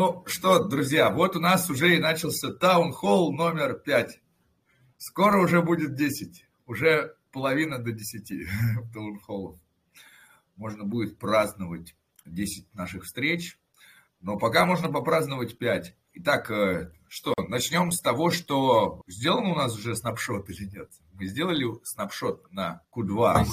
Ну что, друзья, вот у нас уже и начался таунхолл номер пять. Скоро уже будет 10. Уже половина до 10 таунхоллов. Можно будет праздновать 10 наших встреч. Но пока можно попраздновать 5. Итак, э, что, начнем с того, что сделан у нас уже снапшот или нет? Мы сделали снапшот на Q2.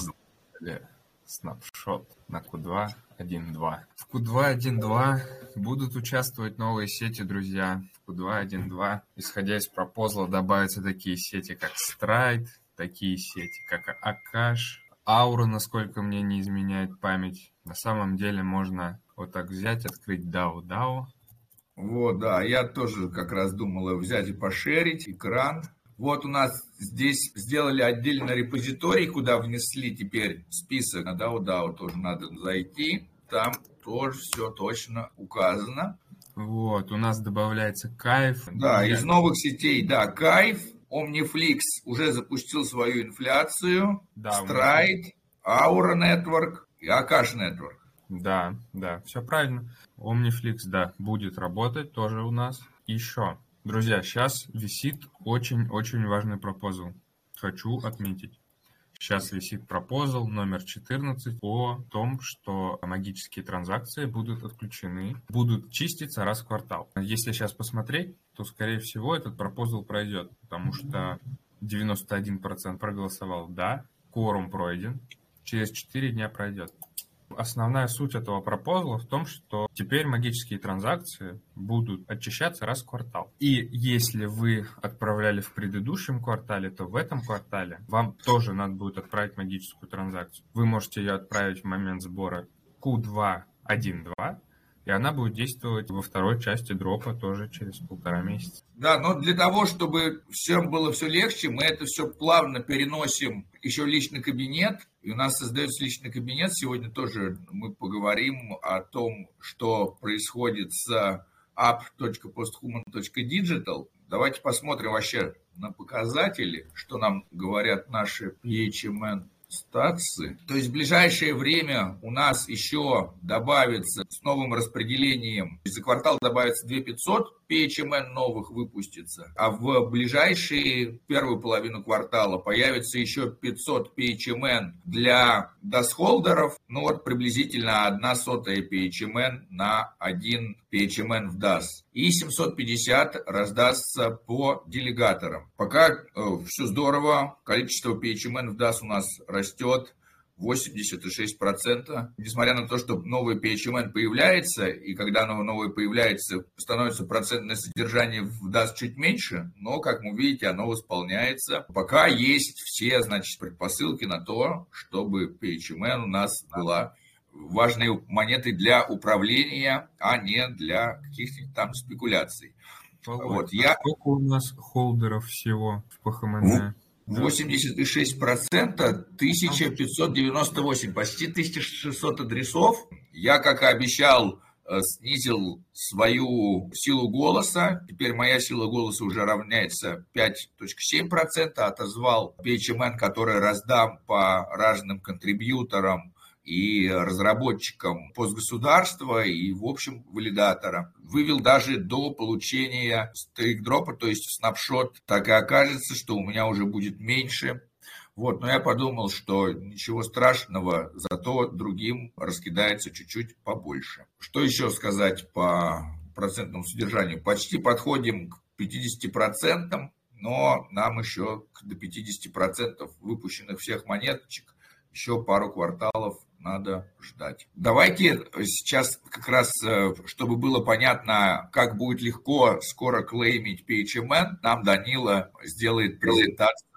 Снапшот на Q2 1.2. В Q2 1.2 будут участвовать новые сети, друзья. В Q2 1.2, исходя из пропозла, добавятся такие сети, как Stride, такие сети, как Akash, Aura, насколько мне не изменяет память. На самом деле можно вот так взять, открыть DAO DAO. Вот, да, я тоже как раз думала взять и пошерить экран. Вот у нас здесь сделали отдельно репозиторий, куда внесли теперь список. На DAO DAO тоже надо зайти. Там тоже все точно указано. Вот, у нас добавляется кайф. Да, Я... из новых сетей, да, кайф. Omniflix уже запустил свою инфляцию. Да, Stride, Aura Network и Akash Network. Да, да, все правильно. Omniflix, да, будет работать тоже у нас. Еще, друзья, сейчас висит очень-очень важный пропозал. Хочу отметить. Сейчас висит пропозал номер 14 о том, что магические транзакции будут отключены, будут чиститься раз в квартал. Если сейчас посмотреть, то, скорее всего, этот пропозал пройдет, потому что 91% проголосовал «да», кворум пройден, через 4 дня пройдет. Основная суть этого пропозала в том, что теперь магические транзакции будут очищаться раз в квартал. И если вы отправляли в предыдущем квартале, то в этом квартале вам тоже надо будет отправить магическую транзакцию. Вы можете ее отправить в момент сбора Q2 1.2, и она будет действовать во второй части дропа тоже через полтора месяца. Да, но для того, чтобы всем было все легче, мы это все плавно переносим еще в личный кабинет. И у нас создается личный кабинет. Сегодня тоже мы поговорим о том, что происходит с app.posthuman.digital. Давайте посмотрим вообще на показатели, что нам говорят наши PHMN статсы. То есть в ближайшее время у нас еще добавится с новым распределением, за квартал добавится 2500 PHMN новых выпустится, а в ближайшие первую половину квартала появится еще 500 PHMN для дасхолдеров, ну вот приблизительно одна сотая PHMN на один PHMN в. И 750 раздастся по делегаторам. Пока э, все здорово, количество PHMN в у нас растет, 86%. Несмотря на то, что новый PHMN появляется, и когда новое появляется, становится процентное содержание в чуть меньше, но, как вы видите, оно восполняется. Пока есть все, значит, предпосылки на то, чтобы PHMN у нас была важной монетой для управления, а не для каких-то там спекуляций. Володь, вот, а я... Сколько у нас холдеров всего в ПХМН? 86%, 1598, почти 1600 адресов. Я, как и обещал, э, снизил свою силу голоса. Теперь моя сила голоса уже равняется 5.7%. Отозвал PHMN, который раздам по разным контрибьюторам и разработчикам постгосударства и, в общем, валидаторам. Вывел даже до получения стейк-дропа, то есть снапшот, так и окажется, что у меня уже будет меньше. Вот, но я подумал, что ничего страшного, зато другим раскидается чуть-чуть побольше. Что еще сказать по процентному содержанию? Почти подходим к 50%, но нам еще до 50% выпущенных всех монеточек еще пару кварталов надо ждать. Давайте сейчас как раз, э, чтобы было понятно, как будет легко скоро клеймить PHMN, нам Данила сделает презентацию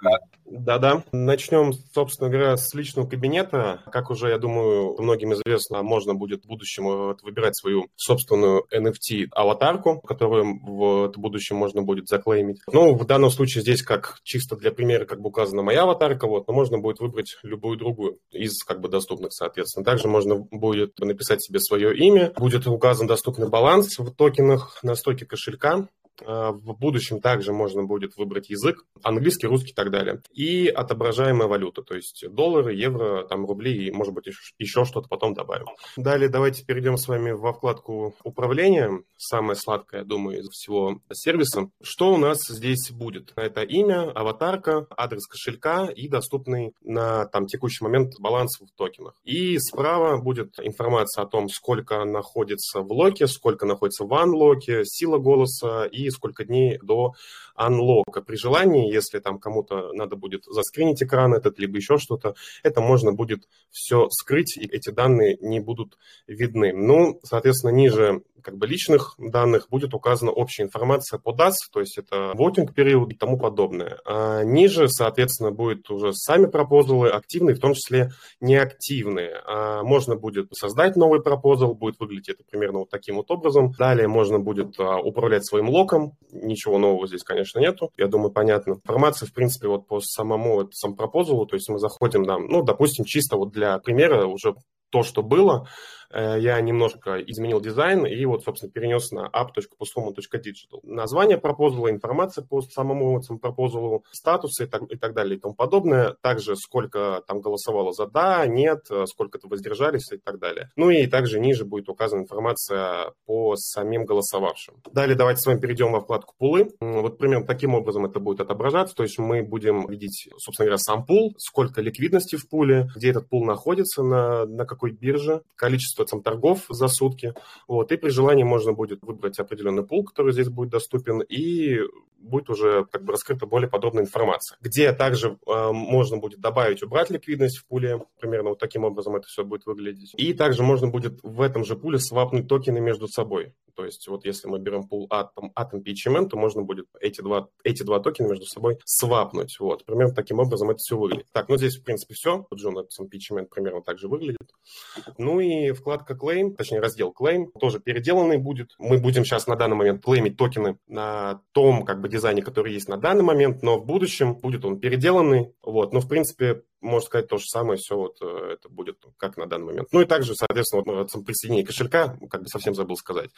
да-да. Начнем, собственно говоря, с личного кабинета. Как уже, я думаю, многим известно, можно будет в будущем выбирать свою собственную NFT-аватарку, которую в будущем можно будет заклеймить. Ну, в данном случае здесь как чисто для примера, как бы указана моя аватарка, вот, но можно будет выбрать любую другую из как бы доступных, соответственно. Также можно будет написать себе свое имя, будет указан доступный баланс в токенах на стоке кошелька, в будущем также можно будет выбрать язык, английский, русский и так далее. И отображаемая валюта, то есть доллары, евро, там рубли и, может быть, еще что-то потом добавим. Далее давайте перейдем с вами во вкладку управления. Самое сладкое, думаю, из всего сервиса. Что у нас здесь будет? Это имя, аватарка, адрес кошелька и доступный на там, текущий момент баланс в токенах. И справа будет информация о том, сколько находится в локе, сколько находится в анлоке, сила голоса и сколько дней до анлока. При желании, если там кому-то надо будет заскринить экран этот, либо еще что-то, это можно будет все скрыть, и эти данные не будут видны. Ну, соответственно, ниже как бы личных данных будет указана общая информация по DAS, то есть это voting период и тому подобное. А ниже, соответственно, будет уже сами пропозалы, активные, в том числе неактивные. А можно будет создать новый пропозал, будет выглядеть это примерно вот таким вот образом. Далее можно будет а, управлять своим локом, ничего нового здесь, конечно, нету, я думаю, понятно. Информация, в принципе, вот по самому вот, сам пропозалу, то есть мы заходим, там, ну, допустим, чисто вот для примера уже то, что было, я немножко изменил дизайн и вот, собственно, перенес на app.posthuman.digital. Название пропозала, информация по самому этому пропозалу, статусы и так, и так далее и тому подобное. Также сколько там голосовало за да, нет, э, сколько-то воздержались и так далее. Ну и также ниже будет указана информация по самим голосовавшим. Далее давайте с вами перейдем во вкладку пулы. Вот примерно таким образом это будет отображаться. То есть мы будем видеть, собственно говоря, сам пул, сколько ликвидности в пуле, где этот пул находится, на, на какой бирже, количество количество там, торгов за сутки. Вот, и при желании можно будет выбрать определенный пул, который здесь будет доступен, и будет уже как бы раскрыта более подробная информация. Где также э, можно будет добавить, убрать ликвидность в пуле, примерно вот таким образом это все будет выглядеть. И также можно будет в этом же пуле свапнуть токены между собой. То есть вот если мы берем пул Atom, Atom PHMN, то можно будет эти два, эти два токена между собой свапнуть. Вот, примерно таким образом это все выглядит. Так, ну здесь в принципе все. Джон Atom PHMN примерно так же выглядит. Ну и вкладка Claim, точнее раздел Claim, тоже переделанный будет. Мы будем сейчас на данный момент клеймить токены на том как бы дизайне, который есть на данный момент, но в будущем будет он переделанный. Вот, но в принципе можно сказать то же самое, все вот э, это будет как на данный момент. Ну и также, соответственно, вот присоединение кошелька, как бы совсем забыл сказать.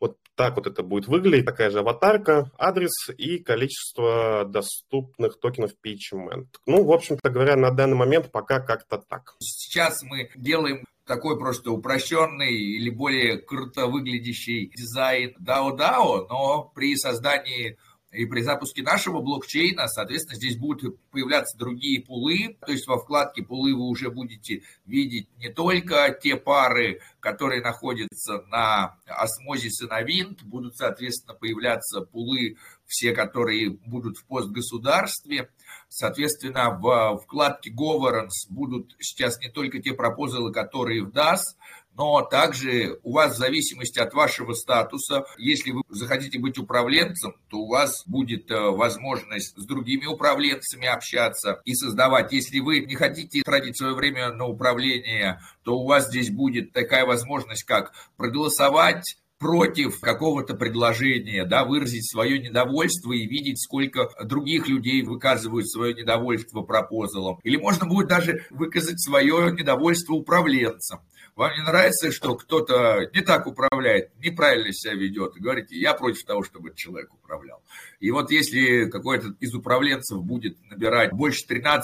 Вот так вот это будет выглядеть, такая же аватарка, адрес и количество доступных токенов PHMN. Ну, в общем-то говоря, на данный момент пока как-то так. Сейчас мы делаем такой просто упрощенный или более круто выглядящий дизайн DAO-DAO, но при создании и при запуске нашего блокчейна, соответственно, здесь будут появляться другие пулы. То есть во вкладке пулы вы уже будете видеть не только те пары, которые находятся на осмозис и на винт, будут, соответственно, появляться пулы, все, которые будут в постгосударстве. Соответственно, в вкладке governance будут сейчас не только те пропозалы, которые в DAS, но также у вас в зависимости от вашего статуса, если вы захотите быть управленцем, то у вас будет э, возможность с другими управленцами общаться и создавать. Если вы не хотите тратить свое время на управление, то у вас здесь будет такая возможность, как проголосовать против какого-то предложения, да, выразить свое недовольство и видеть, сколько других людей выказывают свое недовольство пропозалом. Или можно будет даже выказать свое недовольство управленцам. Вам не нравится, что кто-то не так управляет, неправильно себя ведет, и говорите, я против того, чтобы человек управлял. И вот если какой-то из управленцев будет набирать больше 13%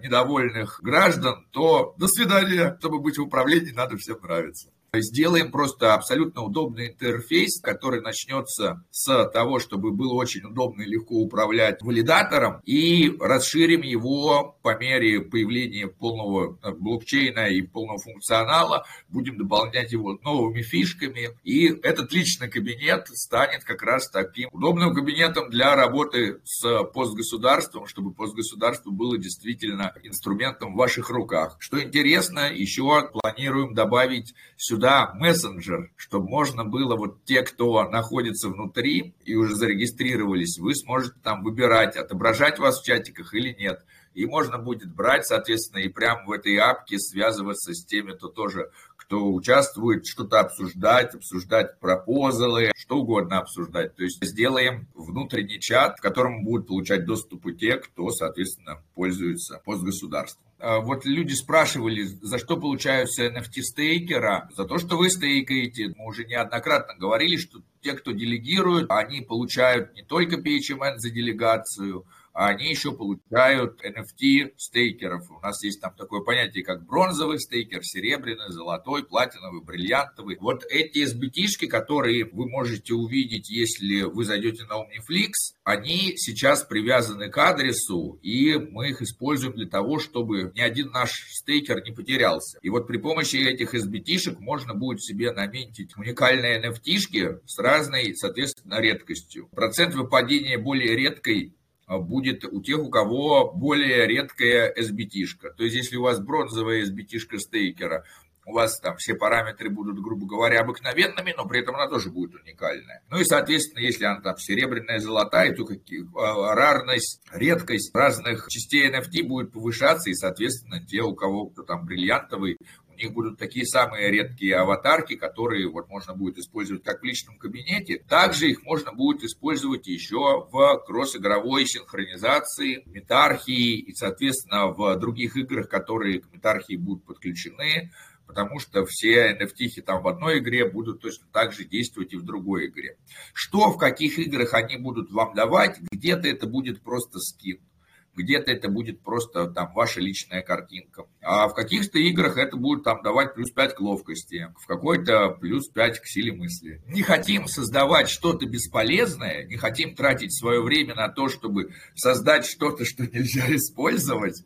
недовольных граждан, то до свидания. Чтобы быть в управлении, надо всем нравиться. Сделаем просто абсолютно удобный интерфейс, который начнется с того, чтобы было очень удобно и легко управлять валидатором, и расширим его по мере появления полного э, блокчейна и полного функционала, будем дополнять его новыми фишками, и этот личный кабинет станет как раз таким удобным кабинетом для работы с постгосударством, чтобы постгосударство было действительно инструментом в ваших руках. Что интересно, еще планируем добавить сюда сюда мессенджер, чтобы можно было вот те, кто находится внутри и уже зарегистрировались, вы сможете там выбирать, отображать вас в чатиках или нет. И можно будет брать, соответственно, и прямо в этой апке связываться с теми, кто тоже, кто участвует, что-то обсуждать, обсуждать пропозалы, что угодно обсуждать. То есть сделаем внутренний чат, в котором будут получать доступ те, кто, соответственно, пользуется постгосударством. А, вот люди спрашивали, за что получаются NFT стейкера. За то, что вы стейкаете. Мы уже неоднократно говорили, что те, кто делегируют, они получают не только PHMN за делегацию, они еще получают NFT стейкеров. У нас есть там такое понятие, как бронзовый стейкер, серебряный, золотой, платиновый, бриллиантовый. Вот эти SBT-шки, которые вы можете увидеть, если вы зайдете на Omniflix, они сейчас привязаны к адресу, и мы их используем для того, чтобы ни один наш стейкер не потерялся. И вот при помощи этих SBT-шек можно будет себе наметить уникальные NFT-шки с разной, соответственно, редкостью. Процент выпадения более редкой а, будет у тех, у кого более редкая SBT-шка. То есть, если у вас бронзовая SBT-шка стейкера, у вас там все параметры будут, грубо говоря, обыкновенными, но при этом она тоже будет уникальная. Ну и, соответственно, если она там серебряная, золотая, то какие, а, рарность, редкость разных частей NFT будет повышаться, и, соответственно, те, у кого кто там бриллиантовый, них будут такие самые редкие аватарки, которые вот можно будет использовать как в личном кабинете. Также их можно будет использовать еще в кросс-игровой синхронизации, метархии и, соответственно, в других играх, которые к метархии будут подключены, потому что все NFT там в одной игре будут точно так же действовать и в другой игре. Что, в каких играх они будут вам давать, где-то это будет просто скин где-то это будет просто там ваша личная картинка. А в каких-то играх это будет там давать плюс 5 к ловкости, в какой-то плюс 5 к силе мысли. Не хотим создавать что-то бесполезное, не хотим тратить свое время на то, чтобы создать что-то, что нельзя использовать.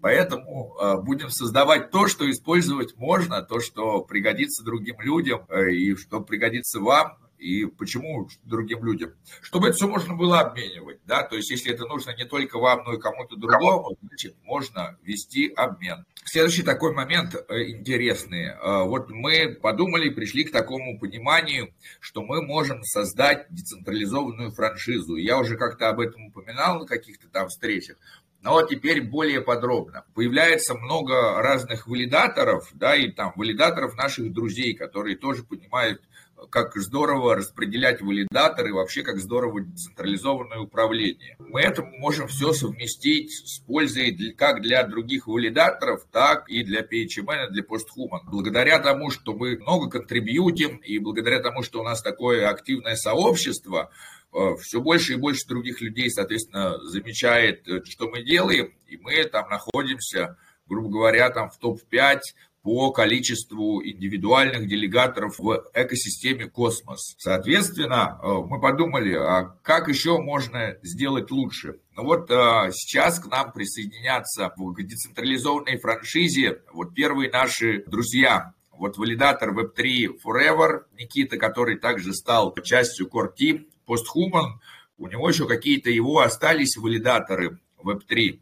Поэтому э, будем создавать то, что использовать можно, то, что пригодится другим людям э, и что пригодится вам, и почему другим людям? Чтобы это все можно было обменивать, да, то есть если это нужно не только вам, но и кому-то другому, значит, можно вести обмен. Следующий такой момент э, интересный. Э, вот мы подумали, пришли к такому пониманию, что мы можем создать децентрализованную франшизу. Я уже как-то об этом упоминал на каких-то там встречах. Но теперь более подробно. Появляется много разных валидаторов, да, и там валидаторов наших друзей, которые тоже понимают, как здорово распределять валидаторы, вообще как здорово децентрализованное управление. Мы это можем все совместить с пользой как для других валидаторов, так и для PHMN, для PostHuman. Благодаря тому, что мы много контрибьютим, и благодаря тому, что у нас такое активное сообщество, э, все больше и больше других людей, соответственно, замечает, э, что мы делаем, и мы там находимся, грубо говоря, там в топ-5 по количеству индивидуальных делегаторов в экосистеме космос. Соответственно, э, мы подумали, а как еще можно сделать лучше? Ну вот э, сейчас к нам присоединятся в децентрализованной франшизе вот первые наши друзья, вот валидатор Web3 Forever, Никита, который также стал частью Core Team, Posthuman, у него еще какие-то его остались валидаторы Web3.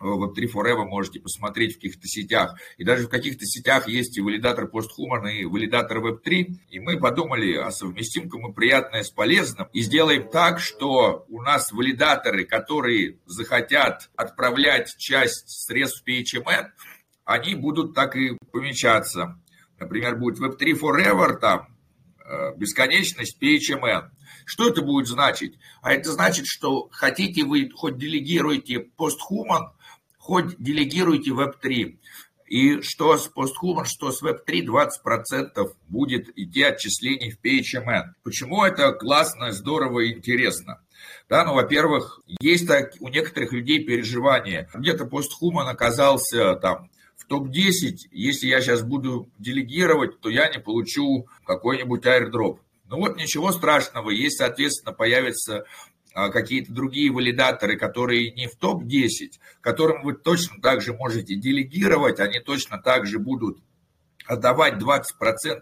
Web3 Forever можете посмотреть в каких-то сетях. И даже в каких-то сетях есть и валидатор PostHuman, и валидатор Web3. И мы подумали, а совместим-ка мы приятное с полезным и сделаем так, что у нас валидаторы, которые захотят отправлять часть средств PHMN, они будут так и помечаться. Например, будет Web3 Forever, там, э, бесконечность PHMN. Что это будет значить? А это значит, что хотите вы, хоть делегируете постхуман, хоть делегируйте Web3. И что с PostHuman, что с Web3 20% будет идти отчислений в PHMN. Почему это классно, здорово и интересно? Да, ну, во-первых, есть так, у некоторых людей переживания. Где-то PostHuman оказался там в топ-10. Если я сейчас буду делегировать, то я не получу какой-нибудь airdrop. Ну вот ничего страшного, есть, соответственно, появится какие-то другие валидаторы, которые не в топ-10, которым вы точно так же можете делегировать, они точно так же будут отдавать 20%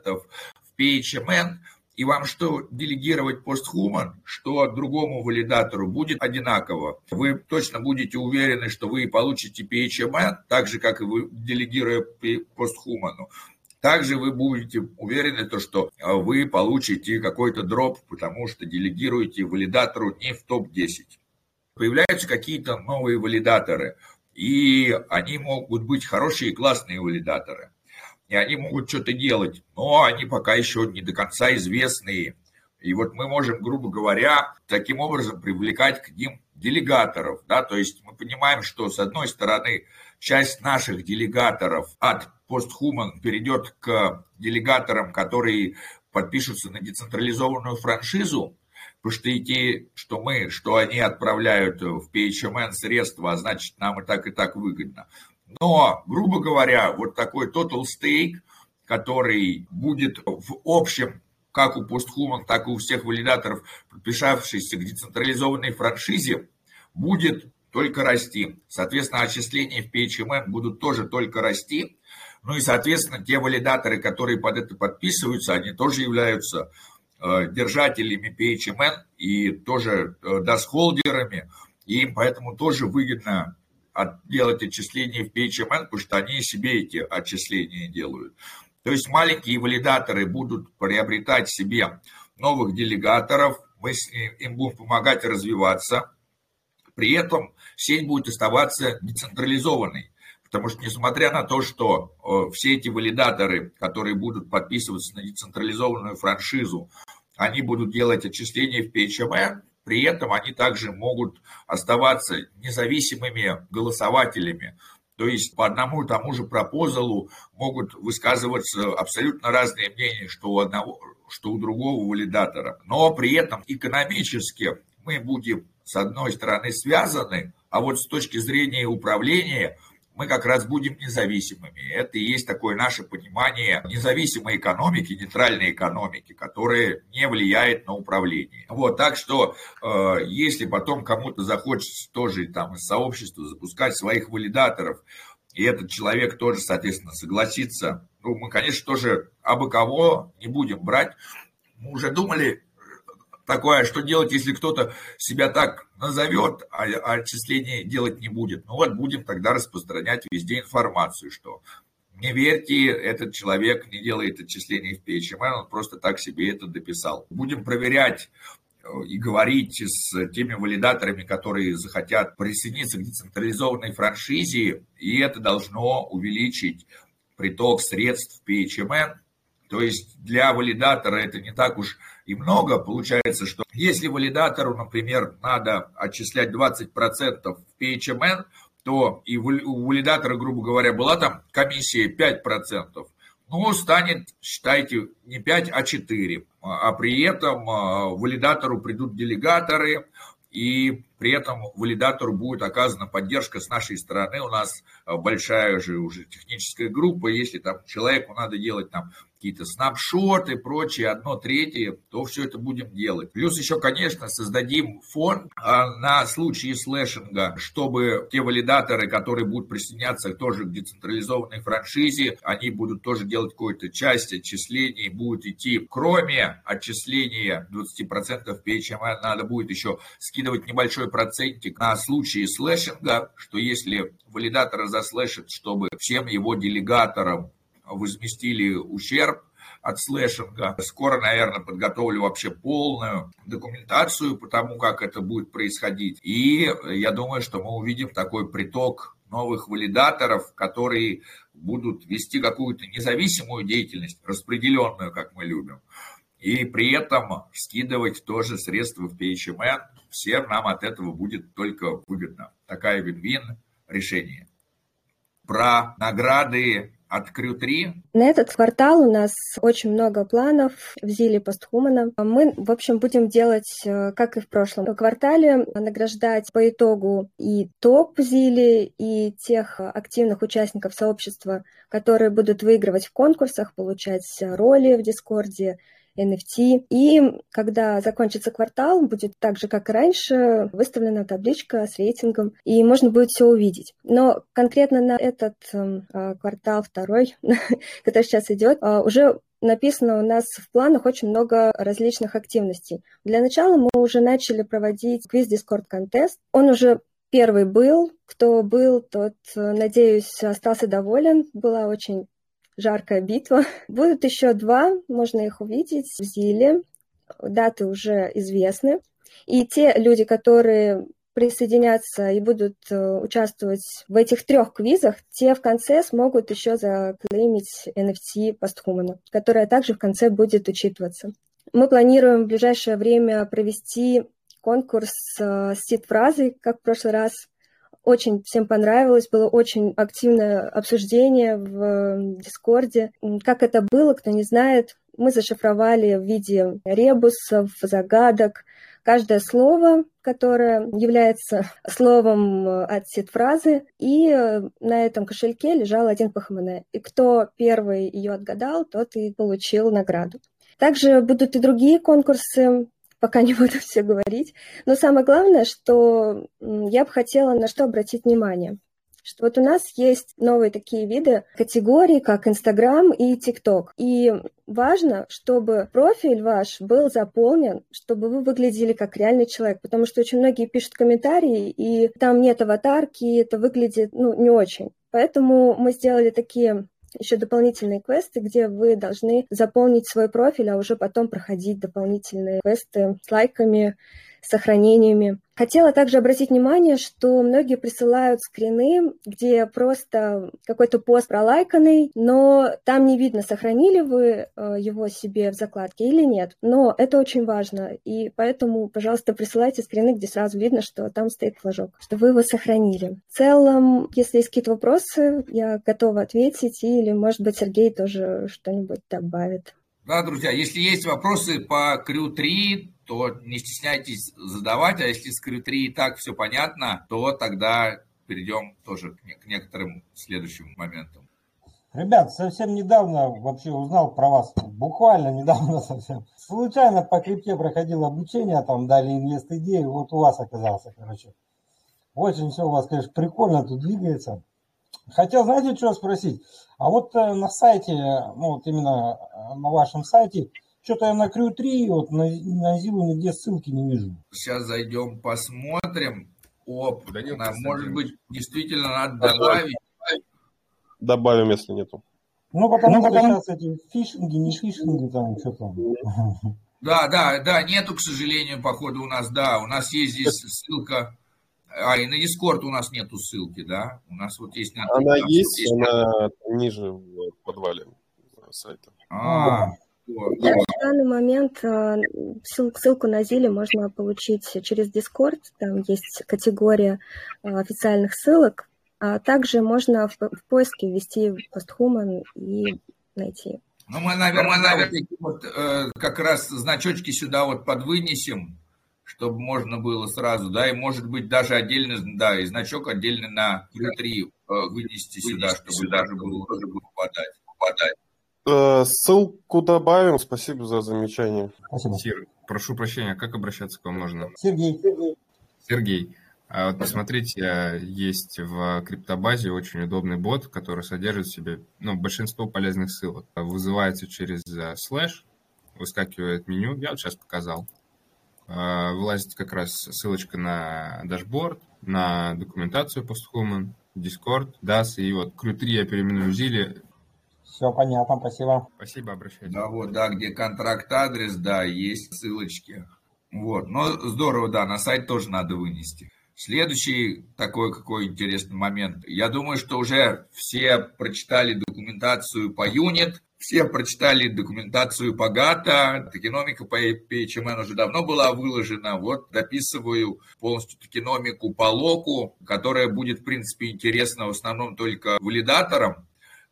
в PHMN, и вам что делегировать постхуман, что другому валидатору будет одинаково. Вы точно будете уверены, что вы получите PHMN, так же, как и вы делегируя постхуману. Также вы будете уверены, то, что а, вы получите какой-то дроп, потому что делегируете валидатору не в топ-10. Появляются какие-то новые валидаторы, и они могут быть хорошие и классные валидаторы. И они могут что-то делать, но они пока еще не до конца известные. И вот мы можем, грубо говоря, таким образом привлекать к ним делегаторов. Да? То есть мы понимаем, что с одной стороны часть наших делегаторов от постхуман перейдет к делегаторам, которые подпишутся на децентрализованную франшизу, потому что и те, что мы, что они отправляют в PHMN средства, а значит, нам и так, и так выгодно. Но, грубо говоря, вот такой total stake, который будет в общем как у постхуман, так и у всех валидаторов, подписавшихся к децентрализованной франшизе, будет только расти. Соответственно, отчисления в PHMN будут тоже только расти. Ну и, соответственно, те валидаторы, которые под это подписываются, они тоже являются э, держателями PHMN и тоже э, дасхолдерами. И им поэтому тоже выгодно делать отчисления в PHMN, потому что они себе эти отчисления делают. То есть маленькие валидаторы будут приобретать себе новых делегаторов, мы им будем помогать развиваться. При этом сеть будет оставаться децентрализованной. Потому что, несмотря на то, что э, все эти валидаторы, которые будут подписываться на децентрализованную франшизу, они будут делать отчисления в PHMN, при этом они также могут оставаться независимыми голосователями. То есть по одному и тому же пропозалу могут высказываться абсолютно разные мнения, что у одного, что у другого валидатора. Но при этом экономически мы будем, с одной стороны, связаны, а вот с точки зрения управления мы как раз будем независимыми. Это и есть такое наше понимание независимой экономики, нейтральной экономики, которая не влияет на управление. Вот, так что, э, если потом кому-то захочется тоже там из сообщества запускать своих валидаторов, и этот человек тоже, соответственно, согласится, ну, мы, конечно, тоже абы кого не будем брать. Мы уже думали, такое, что делать, если кто-то себя так назовет, а, а отчисления делать не будет. Ну вот будем тогда распространять везде информацию, что не верьте, этот человек не делает отчислений в PHMN, он просто так себе это дописал. Будем проверять э, и говорить с теми валидаторами, которые захотят присоединиться к децентрализованной франшизе, и это должно увеличить приток средств в PHMN. То есть для валидатора это не так уж и много. Получается, что если валидатору, например, надо отчислять 20% в PHMN, то и у валидатора, грубо говоря, была там комиссия 5%, ну, станет, считайте, не 5, а 4. А при этом а, валидатору придут делегаторы, и при этом валидатору будет оказана поддержка с нашей стороны. У нас а, большая же уже техническая группа, если там человеку надо делать там какие-то снапшоты прочее, одно третье, то все это будем делать. Плюс еще, конечно, создадим фонд а, на случай слэшинга, чтобы те валидаторы, которые будут присоединяться тоже к децентрализованной франшизе, они будут тоже делать какую-то часть отчислений, будут идти, кроме отчисления 20% PHMN, надо будет еще скидывать небольшой процентик на случай слэшинга, что если валидатора заслэшит, чтобы всем его делегаторам возместили ущерб от слэшинга. Скоро, наверное, подготовлю вообще полную документацию по тому, как это будет происходить. И я думаю, что мы увидим такой приток новых валидаторов, которые будут вести какую-то независимую деятельность, распределенную, как мы любим, и при этом скидывать тоже средства в PHMN. Всем нам от этого будет только выгодно. Такая вин-вин решение. Про награды от Крю-3. На этот квартал у нас очень много планов в Зиле Постхумана. Мы, в общем, будем делать, э, как и в прошлом квартале, награждать по итогу и топ Зили, и тех активных участников сообщества, которые будут выигрывать в конкурсах, получать роли в Дискорде, NFT. И когда закончится квартал, будет так же, как и раньше, выставлена табличка с рейтингом, и можно будет все увидеть. Но конкретно на этот а, квартал второй, который сейчас идет, а, уже написано у нас в планах очень много различных активностей. Для начала мы уже начали проводить квиз Discord контест. Он уже первый был. Кто был, тот, э, надеюсь, остался доволен. Была очень жаркая битва. Будут еще два, можно их увидеть в Зиле. Даты уже известны. И те люди, которые присоединятся и будут э, участвовать в этих трех квизах, те в конце смогут еще заклеймить NFT постхумана, которая также в конце будет учитываться. Мы планируем в ближайшее время провести конкурс э, с сид-фразой, как в прошлый раз, очень всем понравилось, было очень активное обсуждение в Дискорде. Как это было, кто не знает, мы зашифровали в виде ребусов, загадок, каждое слово, которое является словом от сид-фразы, и на этом кошельке лежал один пахмане. И кто первый ее отгадал, тот и получил награду. Также будут и другие конкурсы, пока не буду все говорить. Но самое главное, что я бы хотела на что обратить внимание что вот у нас есть новые такие виды категорий, как Инстаграм и ТикТок. И важно, чтобы профиль ваш был заполнен, чтобы вы выглядели как реальный человек, потому что очень многие пишут комментарии, и там нет аватарки, это выглядит ну, не очень. Поэтому мы сделали такие еще дополнительные квесты, где вы должны заполнить свой профиль, а уже потом проходить дополнительные квесты с лайками, сохранениями. Хотела также обратить внимание, что многие присылают скрины, где просто какой-то пост пролайканный, но там не видно, сохранили вы э, его себе в закладке или нет. Но это очень важно, и поэтому, пожалуйста, присылайте скрины, где сразу видно, что там стоит флажок, что вы его сохранили. В целом, если есть какие-то вопросы, я готова ответить, или, может быть, Сергей тоже что-нибудь добавит. Да, друзья, если есть вопросы по Крю 3, то не стесняйтесь задавать, а если с Крю 3 и так все понятно, то тогда перейдем тоже к некоторым следующим моментам. Ребят, совсем недавно вообще узнал про вас, буквально недавно совсем. Случайно по крипте проходил обучение, там дали инвест идею, вот у вас оказался, короче. Очень все у вас, конечно, прикольно тут двигается. Хотел, знаете, что спросить? А вот э, на сайте, ну вот именно э, на вашем сайте, что-то я на Крю 3, вот на, на Зилу нигде ссылки не вижу. Сейчас зайдем, посмотрим. Оп, да нет, может быть, действительно надо добавить. Добавим, если нету. Ну, потому ну, что потому... сейчас эти фишинги, не фишинги, там что-то. Да, да, да, нету, к сожалению, походу у нас, да, у нас есть здесь ссылка. А, и на Дискорд у нас нету ссылки, да? У нас вот есть... Она есть, есть, она ниже в подвале сайта. А, да, в данный момент э, ссылку на Зиле можно получить через Discord, там есть категория э, официальных ссылок, а также можно в, поиске ввести постхуман и найти. Ну, мы, наверное, наверное вот, э, как раз значочки сюда вот подвынесем, чтобы можно было сразу, да, и может быть даже отдельно, да, и значок отдельно на внутри вынести сюда, чтобы даже было тоже попадать. попадать. Э, ссылку добавим. Спасибо за замечание. Спасибо. Сир, прошу прощения, как обращаться к вам можно? Сергей. Сергей. А вот посмотрите, есть в криптобазе очень удобный бот, который содержит в себе ну, большинство полезных ссылок. Вызывается через э, слэш, выскакивает меню, я вот сейчас показал. Э, вылазит как раз ссылочка на дашборд, на документацию Posthuman, Discord, DAS, и вот Crew3 я переименую в Zealy, все понятно, спасибо. Спасибо, обращайтесь. Да, вот, да, где контракт-адрес, да, есть ссылочки. Вот, но здорово, да, на сайт тоже надо вынести. Следующий такой какой интересный момент. Я думаю, что уже все прочитали документацию по юнит, все прочитали документацию по GATA, токеномика по PHMN уже давно была выложена. Вот дописываю полностью токеномику по локу, которая будет, в принципе, интересна в основном только валидаторам,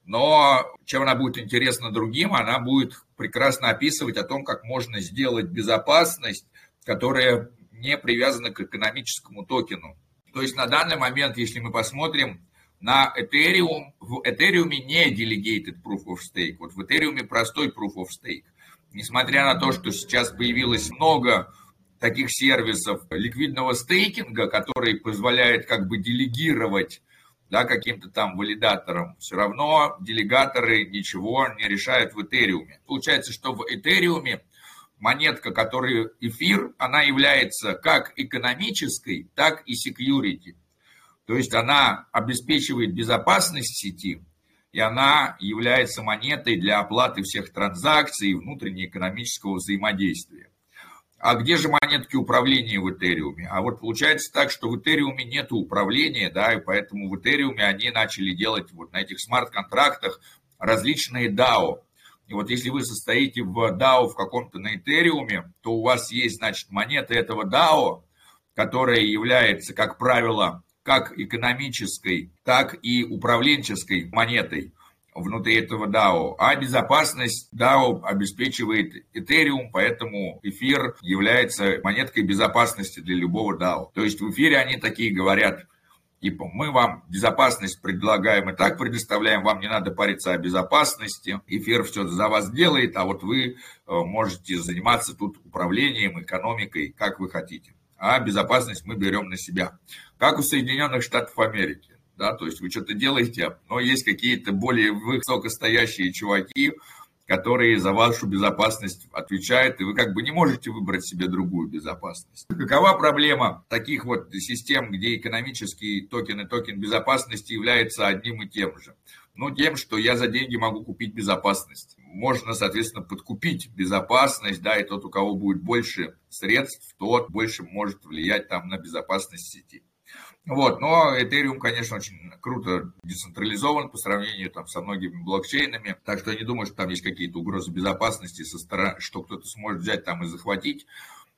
но чем она будет интересна другим, она будет прекрасно описывать о том, как можно сделать безопасность, которая не привязана к экономическому токену. То есть на данный момент, если мы посмотрим на Ethereum, в Ethereum не delegated proof of stake, вот в Ethereum простой proof of stake. Несмотря на то, что сейчас появилось много таких сервисов ликвидного стейкинга, которые позволяют как бы делегировать да, каким-то там валидатором, все равно делегаторы ничего не решают в Этериуме. Получается, что в Этериуме монетка, которая эфир, она является как экономической, так и security. То есть она обеспечивает безопасность сети, и она является монетой для оплаты всех транзакций и внутреннеэкономического взаимодействия. А где же монетки управления в Этериуме? А вот получается так, что в Этериуме нет управления, да, и поэтому в Этериуме они начали делать вот на этих смарт-контрактах различные DAO. И вот если вы состоите в DAO в каком-то на Этериуме, то у вас есть, значит, монета этого DAO, которая является, как правило, как экономической, так и управленческой монетой. внутри этого DAO, а безопасность DAO обеспечивает Ethereum, поэтому эфир является монеткой безопасности для любого DAO. То есть в эфире они такие говорят, Типа, мы вам безопасность предлагаем и так предоставляем, вам не надо париться о безопасности, эфир все за вас делает, а вот вы э, можете заниматься тут управлением, экономикой, как вы хотите. А безопасность мы берем на себя. Как у Соединенных Штатов Америки. Да, то есть вы что-то делаете, но есть какие-то более высокостоящие чуваки, которые за вашу безопасность отвечают, и вы как бы не можете выбрать себе другую безопасность. Какова проблема таких вот систем, где экономический токен и токен безопасности является одним и тем же? Ну, тем, что я за деньги могу купить безопасность. Можно, соответственно, подкупить безопасность, да, и тот, у кого будет больше средств, тот больше может влиять там на безопасность сети. Вот, но Ethereum, конечно, очень круто децентрализован по сравнению там, со многими блокчейнами, так что я не думаю, что там есть какие-то угрозы безопасности со стороны, что кто-то сможет взять там и захватить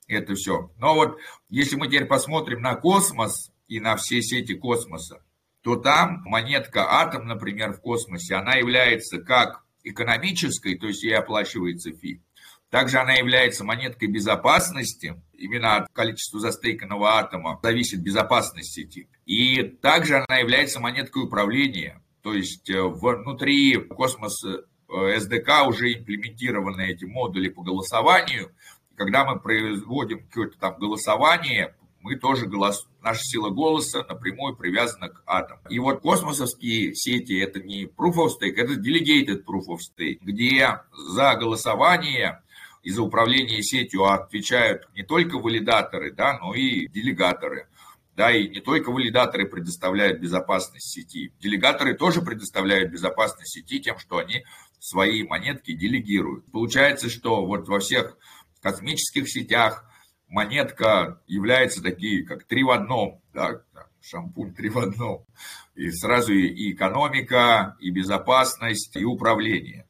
это все. Но вот если мы теперь посмотрим на космос и на все сети космоса, то там монетка атом, например, в космосе, она является как экономической, то есть ей оплачивается фи, также она является монеткой безопасности, именно от количества застейканного атома зависит безопасность сети. И также она является монеткой управления, то есть э, внутри космоса э, SDK уже имплементированы эти модули по голосованию. Когда мы производим какое-то там голосование, мы тоже голос... наша сила голоса напрямую привязана к атому. И вот космосовские сети это не proof of stake, это delegated proof of stake, где за голосование и за управление сетью отвечают не только валидаторы, да, но и делегаторы. Да, и не только валидаторы предоставляют безопасность сети. Делегаторы тоже предоставляют безопасность сети тем, что они свои монетки делегируют. Получается, что вот во всех космических сетях монетка является такие, как три в одном, да, шампунь три в одном. И сразу и экономика, и безопасность, и управление.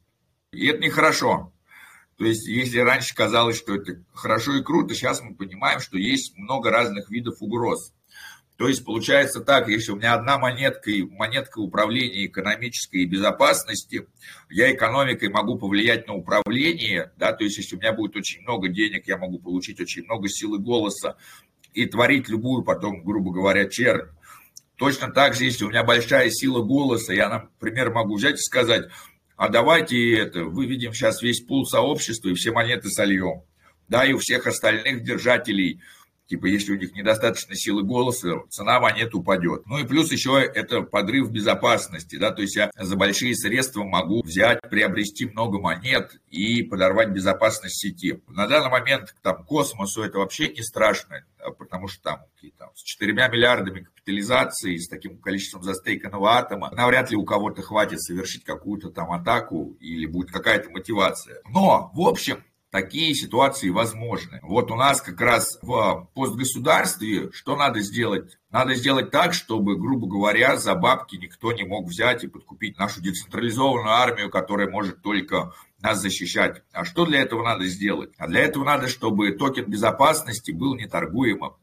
И это нехорошо. То есть, если раньше казалось, что это хорошо и круто, сейчас мы понимаем, что есть много разных видов угроз. То есть, получается так, если у меня одна монетка, и монетка управления экономической безопасности, я экономикой могу повлиять на управление, да, то есть, если у меня будет очень много денег, я могу получить очень много силы голоса и творить любую потом, грубо говоря, чернь. Точно так же, если у меня большая сила голоса, я, например, могу взять и сказать, а давайте это, выведем сейчас весь пул сообщества и все монеты сольем. Да, и у всех остальных держателей, типа, если у них недостаточно силы голоса, цена монет упадет. Ну и плюс еще это подрыв безопасности, да, то есть я за большие средства могу взять, приобрести много монет и подорвать безопасность сети. На данный момент там космосу это вообще не страшно, потому что там, там с 4 миллиардами капитализации, с таким количеством застейканного атома, навряд ли у кого-то хватит совершить какую-то там атаку или будет какая-то мотивация. Но, в общем, такие ситуации возможны. Вот у нас как раз в постгосударстве что надо сделать? Надо сделать так, чтобы, грубо говоря, за бабки никто не мог взять и подкупить нашу децентрализованную армию, которая может только нас защищать. А что для этого надо сделать? А для этого надо, чтобы токен безопасности был неторгуемым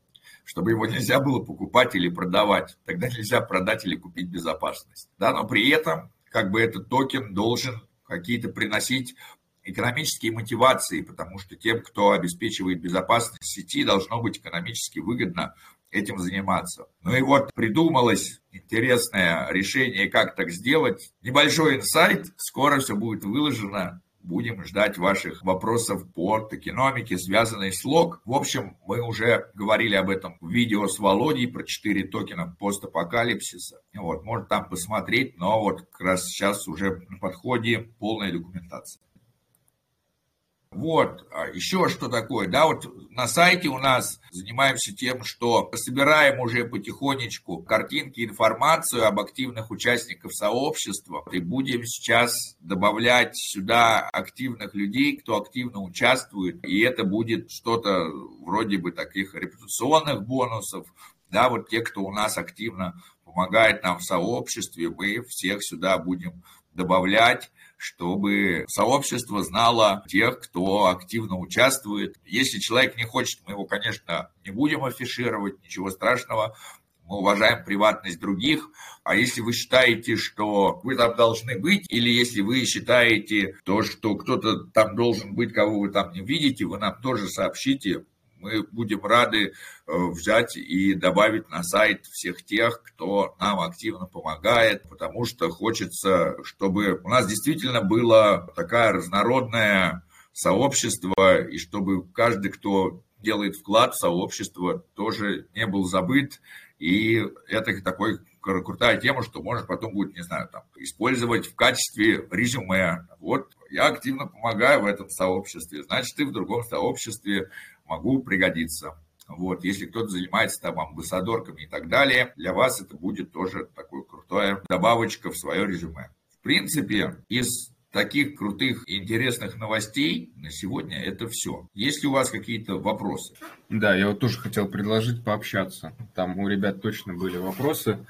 чтобы его нельзя было покупать или продавать. Тогда нельзя продать или купить безопасность. Да, но при этом как бы этот токен должен какие-то приносить экономические мотивации, потому что тем, кто обеспечивает безопасность сети, должно быть экономически выгодно этим заниматься. Ну и вот придумалось интересное решение, как так сделать. Небольшой инсайт, скоро все будет выложено Будем ждать ваших вопросов по токеномике, связанной с лог. В общем, мы уже говорили об этом в видео с Володей про 4 токена постапокалипсиса. Вот, можно там посмотреть, но вот как раз сейчас уже на подходе полная документация. Вот, а еще что такое, да, вот на сайте у нас занимаемся тем, что собираем уже потихонечку картинки, информацию об активных участниках сообщества, и будем сейчас добавлять сюда активных людей, кто активно участвует, и это будет что-то вроде бы таких репутационных бонусов, да, вот те, кто у нас активно помогает нам в сообществе, мы всех сюда будем добавлять, чтобы сообщество знало тех, кто активно участвует. Если человек не хочет, мы его, конечно, не будем афишировать, ничего страшного. мы уважаем приватность других, а если вы считаете, что вы там должны быть, или если вы считаете то, что кто-то там должен быть, кого вы там не видите, вы нам тоже сообщите, мы будем рады э, взять и добавить на сайт всех тех, кто нам активно помогает, потому что хочется, чтобы у нас действительно было такая разнородное сообщество, и чтобы каждый, кто делает вклад в сообщество, тоже не был забыт. И это такой крутая тема, что может потом будет, не знаю, там, использовать в качестве резюме. Вот я активно помогаю в этом сообществе, значит, ты в другом сообществе могу пригодиться. Вот, если кто-то занимается там амбассадорками и так далее, для вас это будет тоже такой крутая добавочка в свое резюме. В принципе, из таких крутых и интересных новостей на сегодня это все. Есть ли у вас какие-то вопросы? Да, я вот тоже хотел предложить пообщаться. Там у ребят точно были вопросы.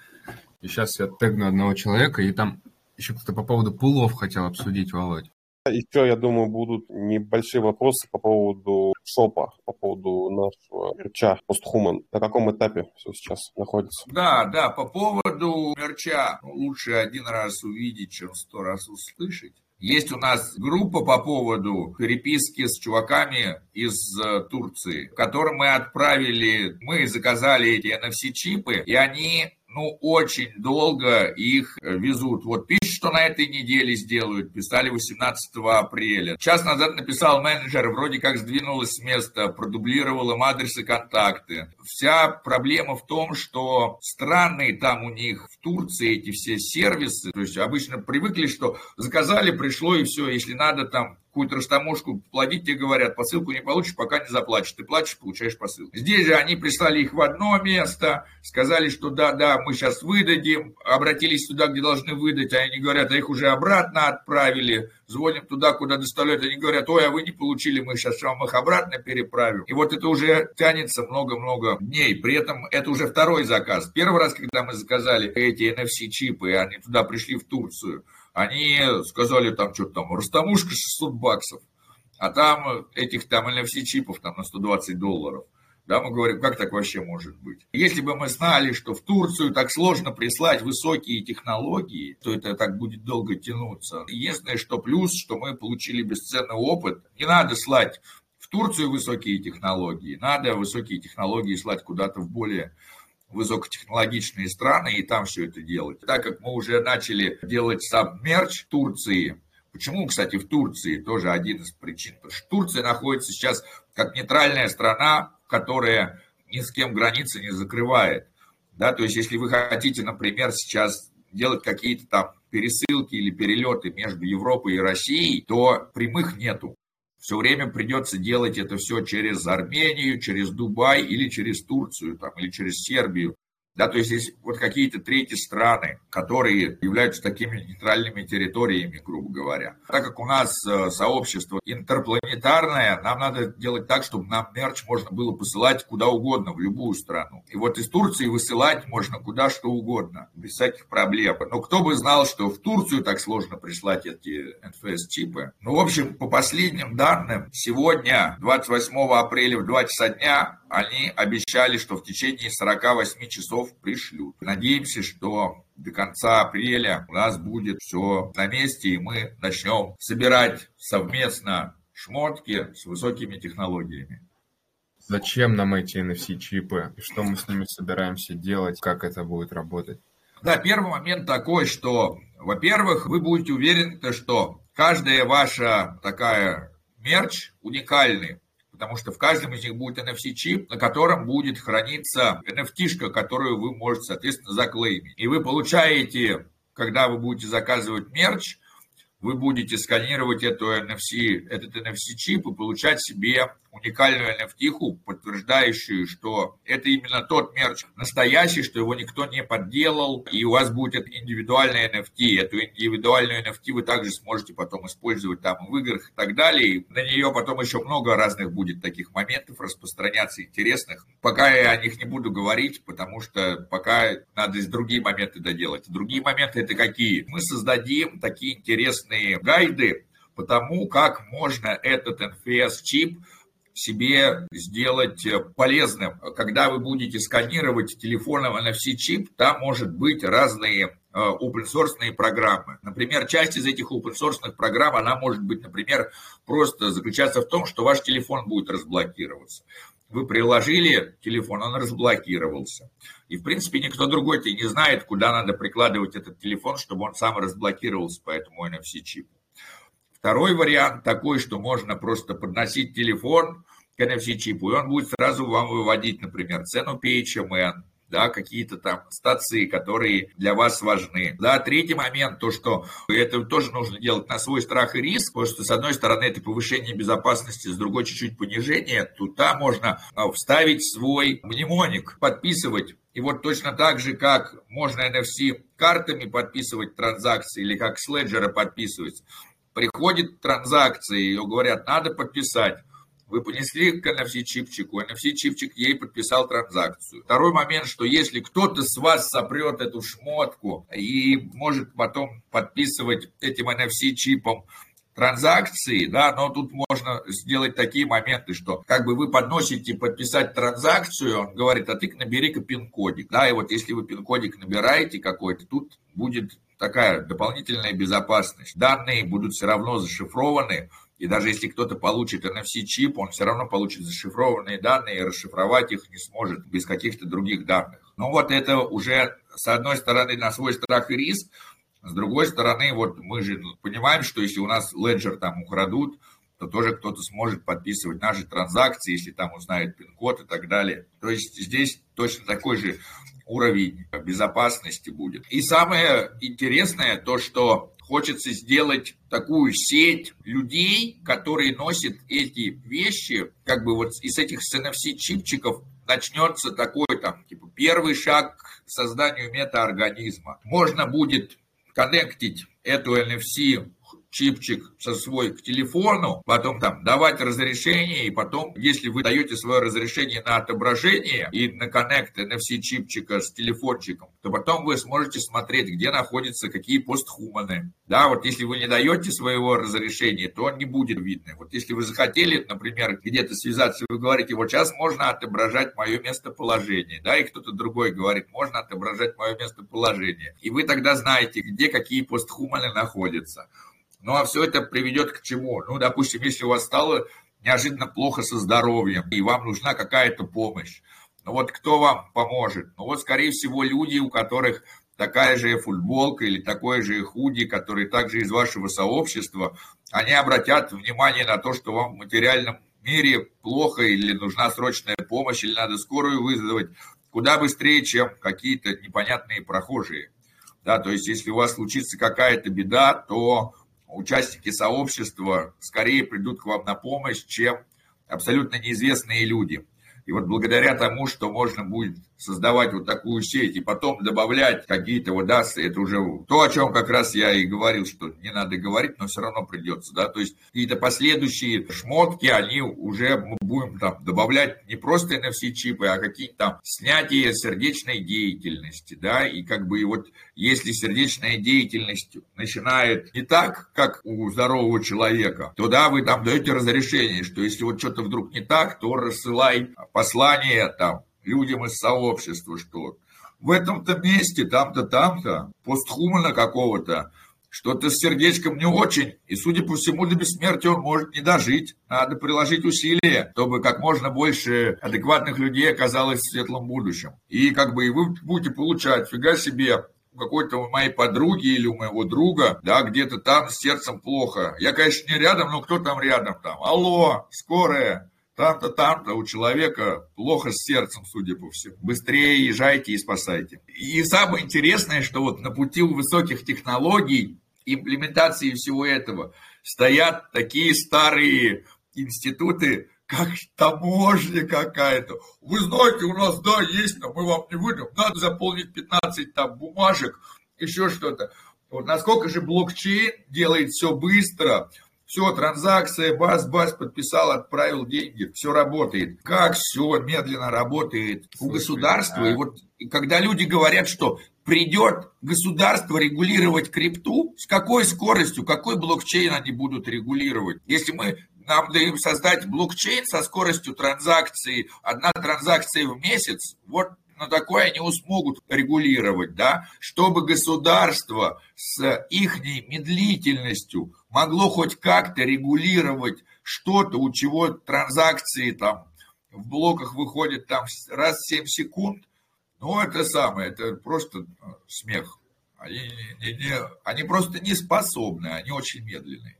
И сейчас я тегну одного человека, и там еще кто-то по поводу пулов хотел обсудить, Володь. Еще, я думаю, будут небольшие вопросы по поводу шопа, по поводу нашего мерча Posthuman. На каком этапе все сейчас находится? Да, да, по поводу мерча лучше один раз увидеть, чем сто раз услышать. Есть у нас группа по поводу переписки с чуваками из э, Турции, которым мы отправили, мы заказали эти NFC-чипы, и они ну, очень долго их э, везут. Вот пишут, что на этой неделе сделают, писали 18 апреля. Час назад написал менеджер, вроде как сдвинулась с места, продублировал им адресы, контакты. Вся проблема в том, что странные там у них в Турции эти все сервисы, то есть обычно привыкли, что заказали, пришло и все, если надо там какую-то растаможку платить, тебе говорят, посылку не получишь, пока не заплатишь. Ты платишь, получаешь посылку. Здесь же они прислали их в одно место, сказали, что да-да, мы сейчас выдадим, обратились туда, где должны выдать, а они говорят, а их уже обратно отправили, звоним туда, куда доставляют, они говорят, ой, а вы не получили, мы сейчас вам их обратно переправим. И вот это уже тянется много-много дней, при этом это уже второй заказ. Первый раз, когда мы заказали эти NFC-чипы, они туда пришли в Турцию, они сказали там что-то там, растамушка 600 баксов, а там этих там NFC-чипов там на 120 долларов. Да, мы говорим, как так вообще может быть? Если бы мы знали, что в Турцию так сложно прислать высокие технологии, то это так будет долго тянуться. Единственное, что плюс, что мы получили бесценный опыт. Не надо слать в Турцию высокие технологии, надо высокие технологии слать куда-то в более высокотехнологичные страны и там все это делать. Так как мы уже начали делать сам мерч Турции, Почему, кстати, в Турции тоже один из причин? Потому что Турция находится сейчас как нейтральная страна, которая ни с кем границы не закрывает. Да, то есть, если вы хотите, например, сейчас делать какие-то там пересылки или перелеты между Европой и Россией, то прямых нету все время придется делать это все через Армению, через Дубай или через Турцию, там, или через Сербию. Да, то есть есть вот какие-то третьи страны, которые являются такими нейтральными территориями, грубо говоря. Так как у нас э, сообщество интерпланетарное, нам надо делать так, чтобы нам мерч можно было посылать куда угодно, в любую страну. И вот из Турции высылать можно куда что угодно, без всяких проблем. Но кто бы знал, что в Турцию так сложно прислать эти NFS-чипы. Ну, в общем, по последним данным, сегодня, 28 апреля в 2 часа дня, они обещали, что в течение 48 часов пришлют. Надеемся, что до конца апреля у нас будет все на месте, и мы начнем собирать совместно шмотки с высокими технологиями. Зачем нам эти NFC-чипы? Что мы с ними собираемся делать? Как это будет работать? Да, первый момент такой, что, во-первых, вы будете уверены, что каждая ваша такая мерч уникальный потому что в каждом из них будет NFC-чип, на котором будет храниться NFT-шка, которую вы можете, соответственно, заклеймить. И вы получаете, когда вы будете заказывать мерч, вы будете сканировать эту NFC, этот NFC-чип и получать себе уникальную NFT, подтверждающую, что это именно тот мерч настоящий, что его никто не подделал, и у вас будет индивидуальный NFT. Эту индивидуальную NFT вы также сможете потом использовать там в играх и так далее. И на нее потом еще много разных будет таких моментов распространяться интересных. Пока я о них не буду говорить, потому что пока надо из другие моменты доделать. Другие моменты это какие? Мы создадим такие интересные гайды по тому, как можно этот NFS-чип себе сделать полезным. Когда вы будете сканировать телефоном NFC-чип, там может быть разные open source программы. Например, часть из этих open source программ, она может быть, например, просто заключаться в том, что ваш телефон будет разблокироваться. Вы приложили телефон, он разблокировался. И, в принципе, никто другой-то не знает, куда надо прикладывать этот телефон, чтобы он сам разблокировался по этому NFC-чипу. Второй вариант такой, что можно просто подносить телефон к NFC-чипу, и он будет сразу вам выводить, например, цену PHMN, да, какие-то там стации, которые для вас важны. Да, третий момент, то, что это тоже нужно делать на свой страх и риск, потому что, с одной стороны, это повышение безопасности, с другой чуть-чуть понижение. Туда можно а, вставить свой мнемоник, подписывать и вот точно так же, как можно NFC картами подписывать транзакции или как с леджера подписывать, приходит транзакция, ее говорят, надо подписать. Вы понесли к NFC-чипчику, NFC-чипчик ей подписал транзакцию. Второй момент, что если кто-то с вас сопрет эту шмотку и может потом подписывать этим NFC-чипом транзакции, да, но тут можно сделать такие моменты, что как бы вы подносите подписать транзакцию, он говорит, а ты набери-ка пин-кодик, да, и вот если вы пин-кодик набираете какой-то, тут будет такая дополнительная безопасность. Данные будут все равно зашифрованы, и даже если кто-то получит NFC-чип, он все равно получит зашифрованные данные, и расшифровать их не сможет без каких-то других данных. Но вот это уже, с одной стороны, на свой страх и риск, с другой стороны, вот мы же понимаем, что если у нас леджер там украдут, то тоже кто-то сможет подписывать наши транзакции, если там узнает пин-код и так далее. То есть здесь точно такой же уровень безопасности будет. И самое интересное то, что хочется сделать такую сеть людей, которые носят эти вещи, как бы вот из этих NFC-чипчиков начнется такой там, типа, первый шаг к созданию метаорганизма. Можно будет коннектить эту NFC чипчик со свой к телефону, потом там давать разрешение, и потом, если вы даете свое разрешение на отображение и на коннект NFC чипчика с телефончиком, то потом вы сможете смотреть, где находятся какие постхуманы. Да, вот если вы не даете своего разрешения, то он не будет видно. Вот если вы захотели, например, где-то связаться, вы говорите, вот сейчас можно отображать мое местоположение, да, и кто-то другой говорит, можно отображать мое местоположение. И вы тогда знаете, где какие постхуманы находятся. Ну, а все это приведет к чему? Ну, допустим, если у вас стало неожиданно плохо со здоровьем, и вам нужна какая-то помощь, ну вот кто вам поможет? Ну вот, скорее всего, люди, у которых такая же футболка или такое же худи, которые также из вашего сообщества, они обратят внимание на то, что вам в материальном мире плохо или нужна срочная помощь, или надо скорую вызвать куда быстрее, чем какие-то непонятные прохожие. Да, то есть, если у вас случится какая-то беда, то участники сообщества скорее придут к вам на помощь, чем абсолютно неизвестные люди. И вот благодаря тому, что можно будет создавать вот такую сеть и потом добавлять какие-то вот, да, это уже то, о чем как раз я и говорил, что не надо говорить, но все равно придется, да, то есть какие-то последующие шмотки, они уже мы будем там добавлять не просто NFC-чипы, а какие-то там снятия сердечной деятельности, да, и как бы и вот если сердечная деятельность начинает не так, как у здорового человека, то да, вы там даете разрешение, что если вот что-то вдруг не так, то рассылай послание там людям из сообщества, что в этом-то месте, там-то, там-то, постхумана какого-то, что-то с сердечком не очень, и, судя по всему, до бессмертия он может не дожить. Надо приложить усилия, чтобы как можно больше адекватных людей оказалось в светлом будущем. И как бы и вы будете получать, фига себе, у какой-то моей подруги или у моего друга, да, где-то там с сердцем плохо. Я, конечно, не рядом, но кто там рядом там? Алло, скорая, там-то, там-то у человека плохо с сердцем, судя по всему. Быстрее езжайте и спасайте. И самое интересное, что вот на пути у высоких технологий, имплементации всего этого, стоят такие старые институты, как таможня какая-то. Вы знаете, у нас, да, есть, но мы вам не выдам. Надо заполнить 15 там бумажек, еще что-то. Вот насколько же блокчейн делает все быстро, все, транзакция, бас-бас, подписал, отправил деньги, все работает. Как все медленно работает у государства. И вот когда люди говорят, что придет государство регулировать крипту, с какой скоростью, какой блокчейн они будут регулировать? Если мы нам даем создать блокчейн со скоростью транзакции, одна транзакция в месяц, вот на такое они смогут регулировать, да, чтобы государство с их медлительностью могло хоть как-то регулировать что-то, у чего транзакции там в блоках выходят там раз в 7 секунд, ну, это самое, это просто э, смех. Они, не, не, они просто не способны, они очень медленные.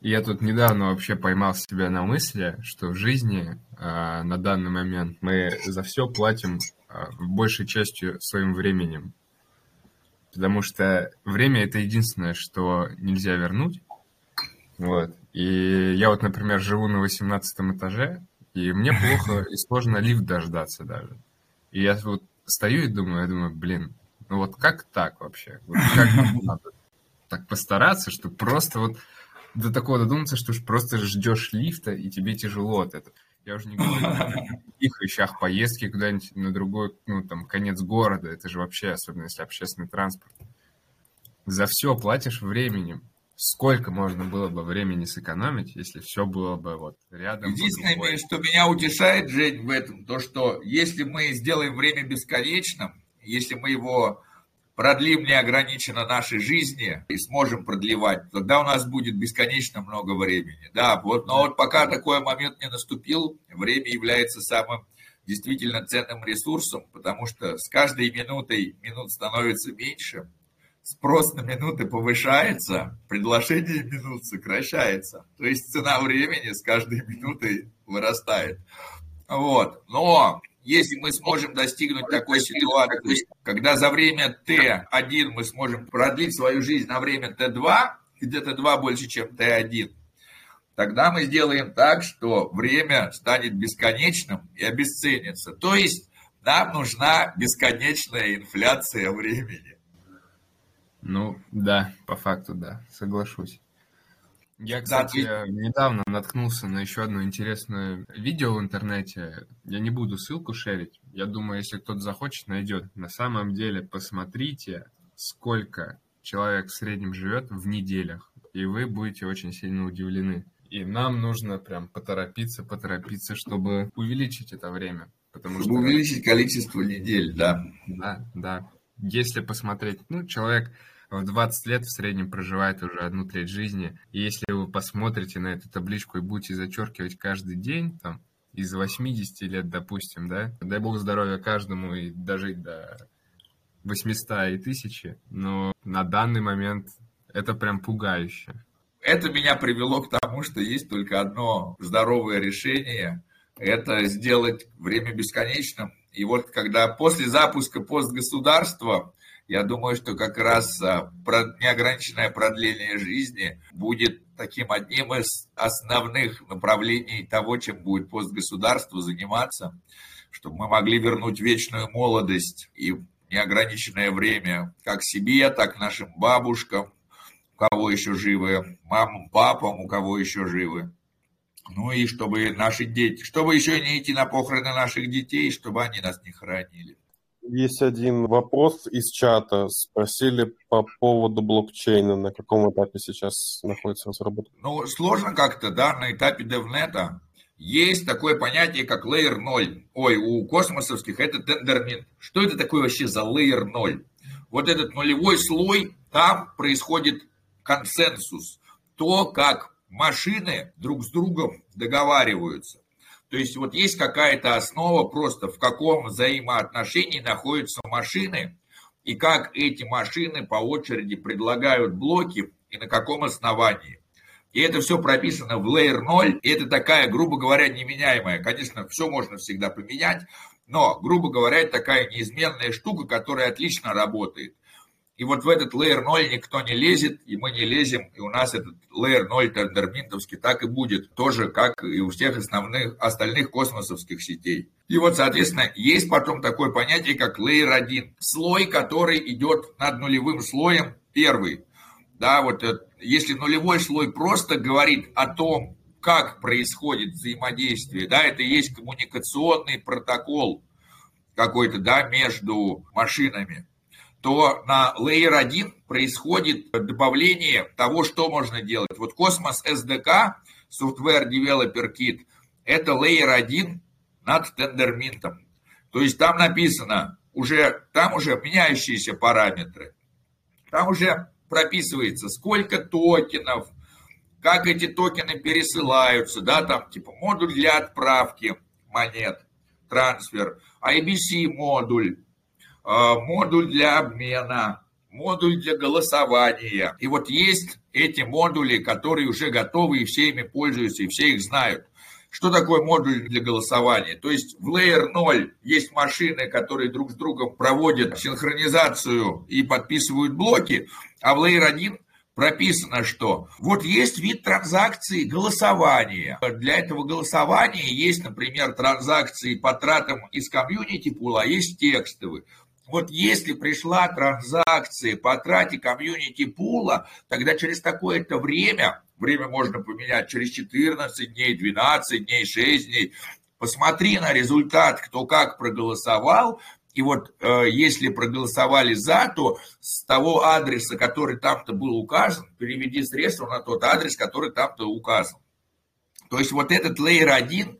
Я тут недавно вообще поймал себя на мысли, что в жизни э, на данный момент мы за все платим большей частью своим временем. Потому что время это единственное, что нельзя вернуть. Вот. И я вот, например, живу на 18 этаже, и мне плохо и сложно лифт дождаться даже. И я вот стою и думаю, я думаю, блин, ну вот как так вообще? Вот как надо так постараться, что просто вот до такого додуматься, что уж просто ждешь лифта, и тебе тяжело от этого. Я уже не говорю о таких вещах, поездки куда-нибудь на другой, ну, там, конец города. Это же вообще, особенно если общественный транспорт. За все платишь временем. Сколько можно было бы времени сэкономить, если все было бы вот рядом? Единственное, что меня утешает, Жень, в этом, то, что если мы сделаем время бесконечным, если мы его продлим неограниченно нашей жизни и сможем продлевать, тогда у нас будет бесконечно много времени. Да, вот, но вот пока такой момент не наступил, время является самым действительно ценным ресурсом, потому что с каждой минутой минут становится меньше, спрос на минуты повышается, предложение минут сокращается. То есть цена времени с каждой минутой вырастает. Вот. Но если мы сможем достигнуть такой ситуации, когда за время Т1 мы сможем продлить свою жизнь на время Т2, где Т2 больше, чем Т1, тогда мы сделаем так, что время станет бесконечным и обесценится. То есть нам нужна бесконечная инфляция времени. Ну, да, по факту, да, соглашусь. Я, кстати, да, ты... недавно наткнулся на еще одно интересное видео в интернете. Я не буду ссылку шерить. Я думаю, если кто-то захочет, найдет. На самом деле, посмотрите, сколько человек в среднем живет в неделях. И вы будете очень сильно удивлены. И нам нужно прям поторопиться, поторопиться, чтобы увеличить это время. Потому чтобы что... увеличить количество недель, да. Да, да. Если посмотреть, ну, человек в 20 лет в среднем проживает уже одну треть жизни. И если вы посмотрите на эту табличку и будете зачеркивать каждый день, там, из 80 лет, допустим, да, дай бог здоровья каждому и дожить до 800 и 1000, но на данный момент это прям пугающе. Это меня привело к тому, что есть только одно здоровое решение – это сделать время бесконечным. И вот когда после запуска постгосударства я думаю, что как раз а, неограниченное продление жизни будет таким одним из основных направлений того, чем будет постгосударство заниматься, чтобы мы могли вернуть вечную молодость и неограниченное время как себе, так и нашим бабушкам, у кого еще живы, мамам, папам, у кого еще живы. Ну и чтобы наши дети, чтобы еще не идти на похороны наших детей, чтобы они нас не хоронили. Есть один вопрос из чата. Спросили по поводу блокчейна. На каком этапе сейчас находится разработка? Ну, сложно как-то, да, на этапе DevNet есть такое понятие, как Layer 0. Ой, у космосовских это Tendermint. Что это такое вообще за Layer 0? Вот этот нулевой слой, там происходит консенсус. То, как машины друг с другом договариваются. То есть вот есть какая-то основа просто, в каком взаимоотношении находятся машины, и как эти машины по очереди предлагают блоки, и на каком основании. И это все прописано в Layer 0, и это такая, грубо говоря, неменяемая. Конечно, все можно всегда поменять, но, грубо говоря, это такая неизменная штука, которая отлично работает. И вот в этот layer 0 никто не лезет, и мы не лезем, и у нас этот layer 0 тендерминтовский так и будет, тоже как и у всех основных, остальных космосовских сетей. И вот, соответственно, есть потом такое понятие, как layer 1, слой, который идет над нулевым слоем, первый. Да, вот если нулевой слой просто говорит о том, как происходит взаимодействие, да, это есть коммуникационный протокол какой-то, да, между машинами то на Layer 1 происходит добавление того, что можно делать. Вот Космос SDK Software Developer Kit, это Layer 1 над тендерминтом. То есть там написано, уже, там уже меняющиеся параметры. Там уже прописывается, сколько токенов, как эти токены пересылаются, да, там типа модуль для отправки монет, трансфер, IBC модуль, модуль для обмена, модуль для голосования. И вот есть эти модули, которые уже готовы, и все ими пользуются, и все их знают. Что такое модуль для голосования? То есть в Layer 0 есть машины, которые друг с другом проводят синхронизацию и подписывают блоки, а в Layer 1 прописано, что вот есть вид транзакции голосования. Для этого голосования есть, например, транзакции по тратам из комьюнити пула, а есть текстовые. Вот если пришла транзакция по трате комьюнити пула, тогда через такое-то время, время можно поменять через 14 дней, 12 дней, 6 дней, посмотри на результат, кто как проголосовал, и вот э, если проголосовали за, то с того адреса, который там-то был указан, переведи средства на тот адрес, который там-то указан. То есть вот этот layer 1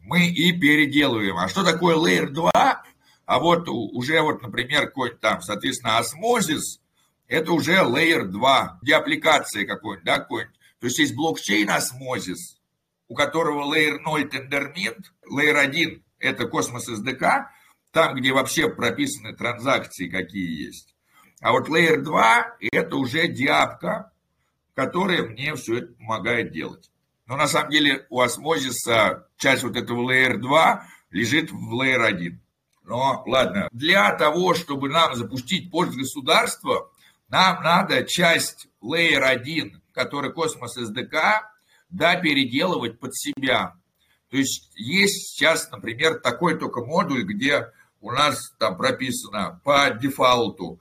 мы и переделываем. А что такое layer 2? А вот уже вот, например, какой-то там, соответственно, осмозис, это уже layer 2, где аппликация какой-нибудь, да, какой-нибудь. То есть есть блокчейн осмозис, у которого layer 0 тендерминт, layer 1 это космос SDK, там, где вообще прописаны транзакции, какие есть. А вот Layer 2 это уже диапка, которая мне все это помогает делать. Но на самом деле у осмозиса часть вот этого Layer 2 лежит в Layer 1. Но ладно, для того, чтобы нам запустить пост государства, нам надо часть Layer 1, который Космос SDK, да, переделывать под себя. То есть есть сейчас, например, такой только модуль, где у нас там прописано по дефолту.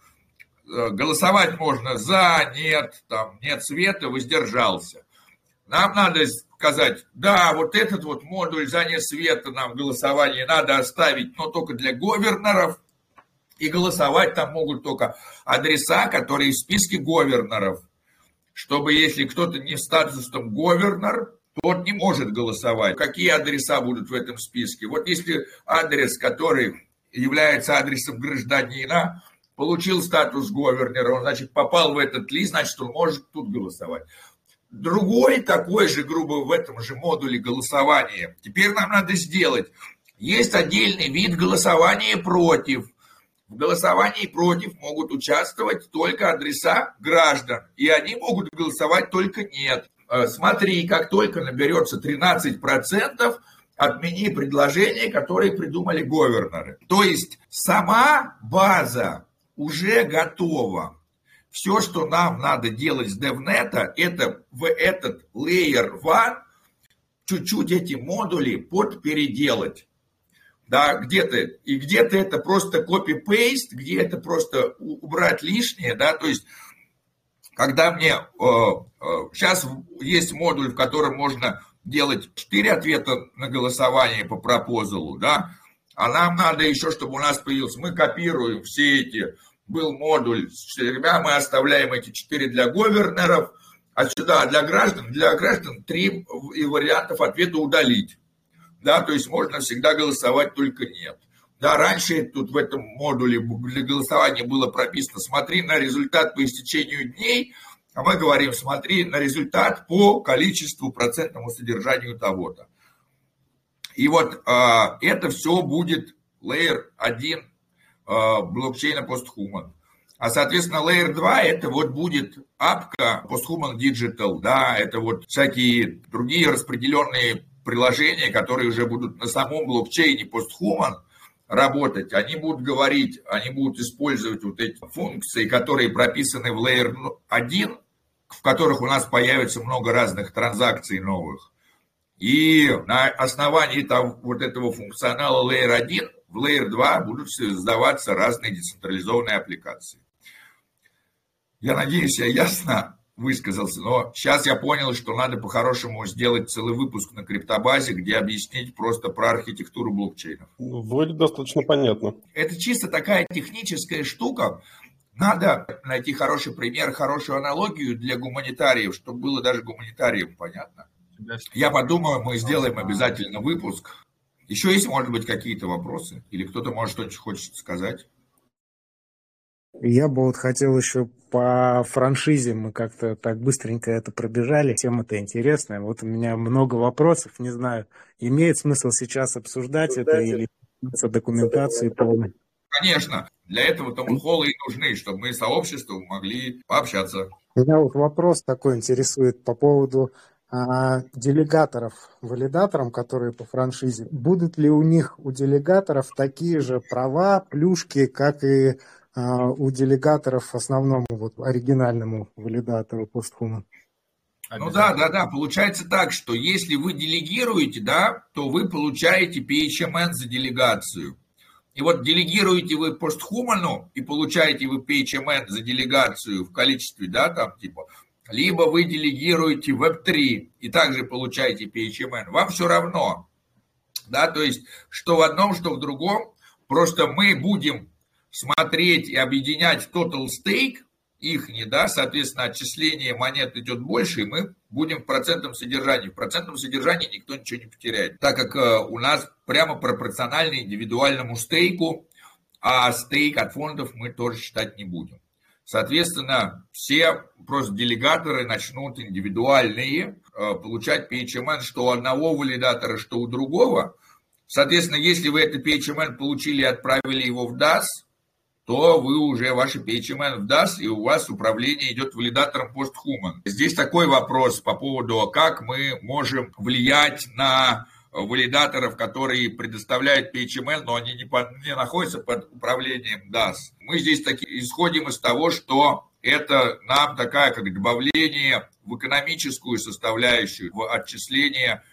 Э, голосовать можно за, нет, там, нет света, воздержался. Нам надо сказать, да, вот этот вот модуль за нет света нам голосование надо оставить, но только для говернеров. И голосовать там могут только адреса, которые в списке говернеров. Чтобы если кто-то не статусом говернер, тот не может голосовать. Какие адреса будут в этом списке? Вот если адрес, который является адресом гражданина, получил статус говернера, он, значит, попал в этот лист, значит, он может тут голосовать. Другой такой же, грубо, в этом же модуле голосования. Теперь нам надо сделать. Есть отдельный вид голосования против. В голосовании против могут участвовать только адреса граждан. И они могут голосовать только нет. Э, смотри, как только наберется 13%, отмени предложения, которые придумали говернеры. То есть сама база уже готова. Все, что нам надо делать с DevNet, это в этот Layer 1 чуть-чуть эти модули подпеределать. Да, где-то, и где-то это просто copy-paste, где это просто убрать лишнее, да, то есть, когда мне, э, э, сейчас есть модуль, в котором можно делать 4 ответа на голосование по пропозалу, да, а нам надо еще, чтобы у нас появился, мы копируем все эти, был модуль с четырьмя, мы оставляем эти четыре для говернеров, а сюда для граждан, для граждан три вариантов ответа удалить. Да, то есть можно всегда голосовать, только нет. Да, раньше тут в этом модуле для голосования было прописано, смотри на результат по истечению дней, а мы говорим, смотри на результат по количеству, процентному содержанию того-то. И вот а, это все будет Layer 1 а, блокчейна PostHuman. А, соответственно, Layer 2 это вот будет апка PostHuman Digital, да, это вот всякие другие распределенные приложения, которые уже будут на самом блокчейне PostHuman работать, они будут говорить, они будут использовать вот эти функции, которые прописаны в Layer 1, в которых у нас появится много разных транзакций новых. И на основании того, вот этого функционала Layer 1 в Layer 2 будут создаваться разные децентрализованные аппликации. Я надеюсь, я ясно высказался, но сейчас я понял, что надо по-хорошему сделать целый выпуск на криптобазе, где объяснить просто про архитектуру блокчейнов. Вроде достаточно понятно. Это чисто такая техническая штука, надо найти хороший пример, хорошую аналогию для гуманитариев, чтобы было даже гуманитариям понятно. Я подумаю, мы сделаем обязательно выпуск. Еще есть, может быть, какие-то вопросы? Или кто-то, может, что-нибудь хочет сказать? Я бы вот хотел еще по франшизе, мы как-то так быстренько это пробежали, тема-то интересная. Вот у меня много вопросов, не знаю, имеет смысл сейчас обсуждать это или документации полной? Конечно, для этого таунхоллы и нужны, чтобы мы сообществом могли пообщаться. Меня вот вопрос такой интересует по поводу делегаторов валидаторам, которые по франшизе. Будут ли у них, у делегаторов, такие же права, плюшки, как и а, у делегаторов основному, вот, оригинальному валидатору постхума? Ну да, да, да. Получается так, что если вы делегируете, да, то вы получаете PHMN за делегацию. И вот делегируете вы постхуману и получаете вы PHMN за делегацию в количестве, да, там типа, либо вы делегируете Web3 и также получаете PHMN, вам все равно. Да, то есть, что в одном, что в другом, просто мы будем смотреть и объединять total stake, их не, да, соответственно, отчисление монет идет больше, и мы будем в процентном содержании. В процентном содержании никто ничего не потеряет, так как э, у нас прямо пропорционально индивидуальному стейку, а стейк от фондов мы тоже считать не будем. Соответственно, все просто делегаторы начнут индивидуальные э, получать PHMN, что у одного валидатора, что у другого. Соответственно, если вы это PHMN получили и отправили его в DAS, то вы уже ваши PHMN даст, и у вас управление идет валидатором постхуман. Здесь такой вопрос по поводу, как мы можем влиять на валидаторов, которые предоставляют PHML, но они не, под, не находятся под управлением DAS. Мы здесь таки исходим из того, что это нам такая как добавление в экономическую составляющую, в отчисление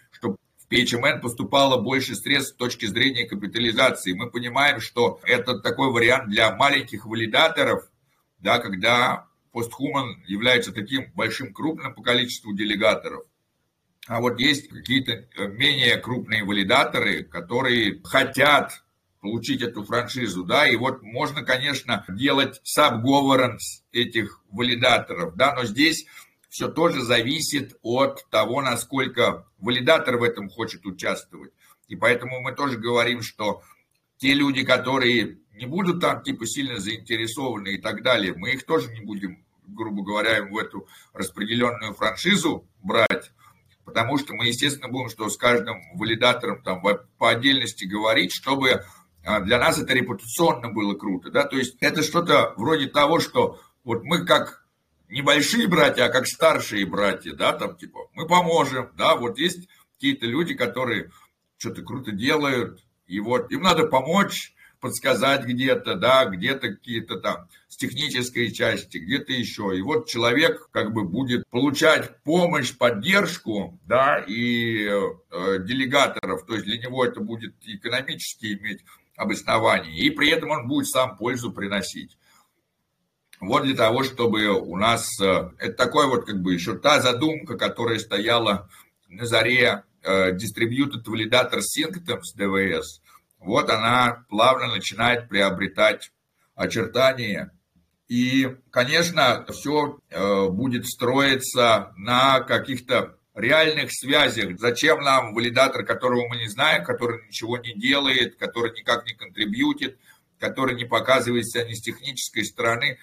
PHMN поступало больше средств с точки зрения капитализации. Мы понимаем, что это такой вариант для маленьких валидаторов, да, когда постхуман является таким большим крупным по количеству делегаторов. А вот есть какие-то э, менее крупные валидаторы, которые хотят получить эту франшизу, да, и вот можно, конечно, делать сабговоранс этих валидаторов, да, но здесь все тоже зависит от того, насколько валидатор в этом хочет участвовать. И поэтому мы тоже говорим, что те люди, которые не будут там типа сильно заинтересованы и так далее, мы их тоже не будем, грубо говоря, в эту распределенную франшизу брать, потому что мы, естественно, будем что с каждым валидатором там по отдельности говорить, чтобы а, для нас это репутационно было круто, да, то есть это что-то вроде того, что вот мы как небольшие братья, а как старшие братья, да, там типа, мы поможем, да, вот есть какие-то люди, которые что-то круто делают, и вот им надо помочь, подсказать где-то, да, где-то какие-то там с технической части, где-то еще. И вот человек как бы будет получать помощь, поддержку, да, и э, делегаторов, то есть для него это будет экономически иметь обоснование, и при этом он будет сам пользу приносить. Вот для того, чтобы у нас... Э, это такой вот как бы еще та задумка, которая стояла на заре э, Distributed Validator Synctons DVS. Вот она плавно начинает приобретать очертания. И, конечно, все э, будет строиться на каких-то реальных связях. Зачем нам валидатор, которого мы не знаем, который ничего не делает, который никак не контрибьютит, который не показывает себя ни с технической стороны.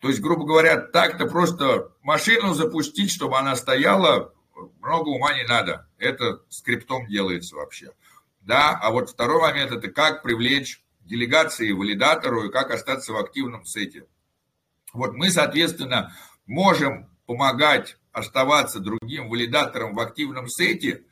То есть, грубо говоря, так-то просто машину запустить, чтобы она стояла, много ума не надо. Это скриптом делается вообще. Да, а вот второй момент это как привлечь делегации валидатору и как остаться в активном сете. Вот мы, соответственно, можем помогать оставаться другим валидатором в активном сете,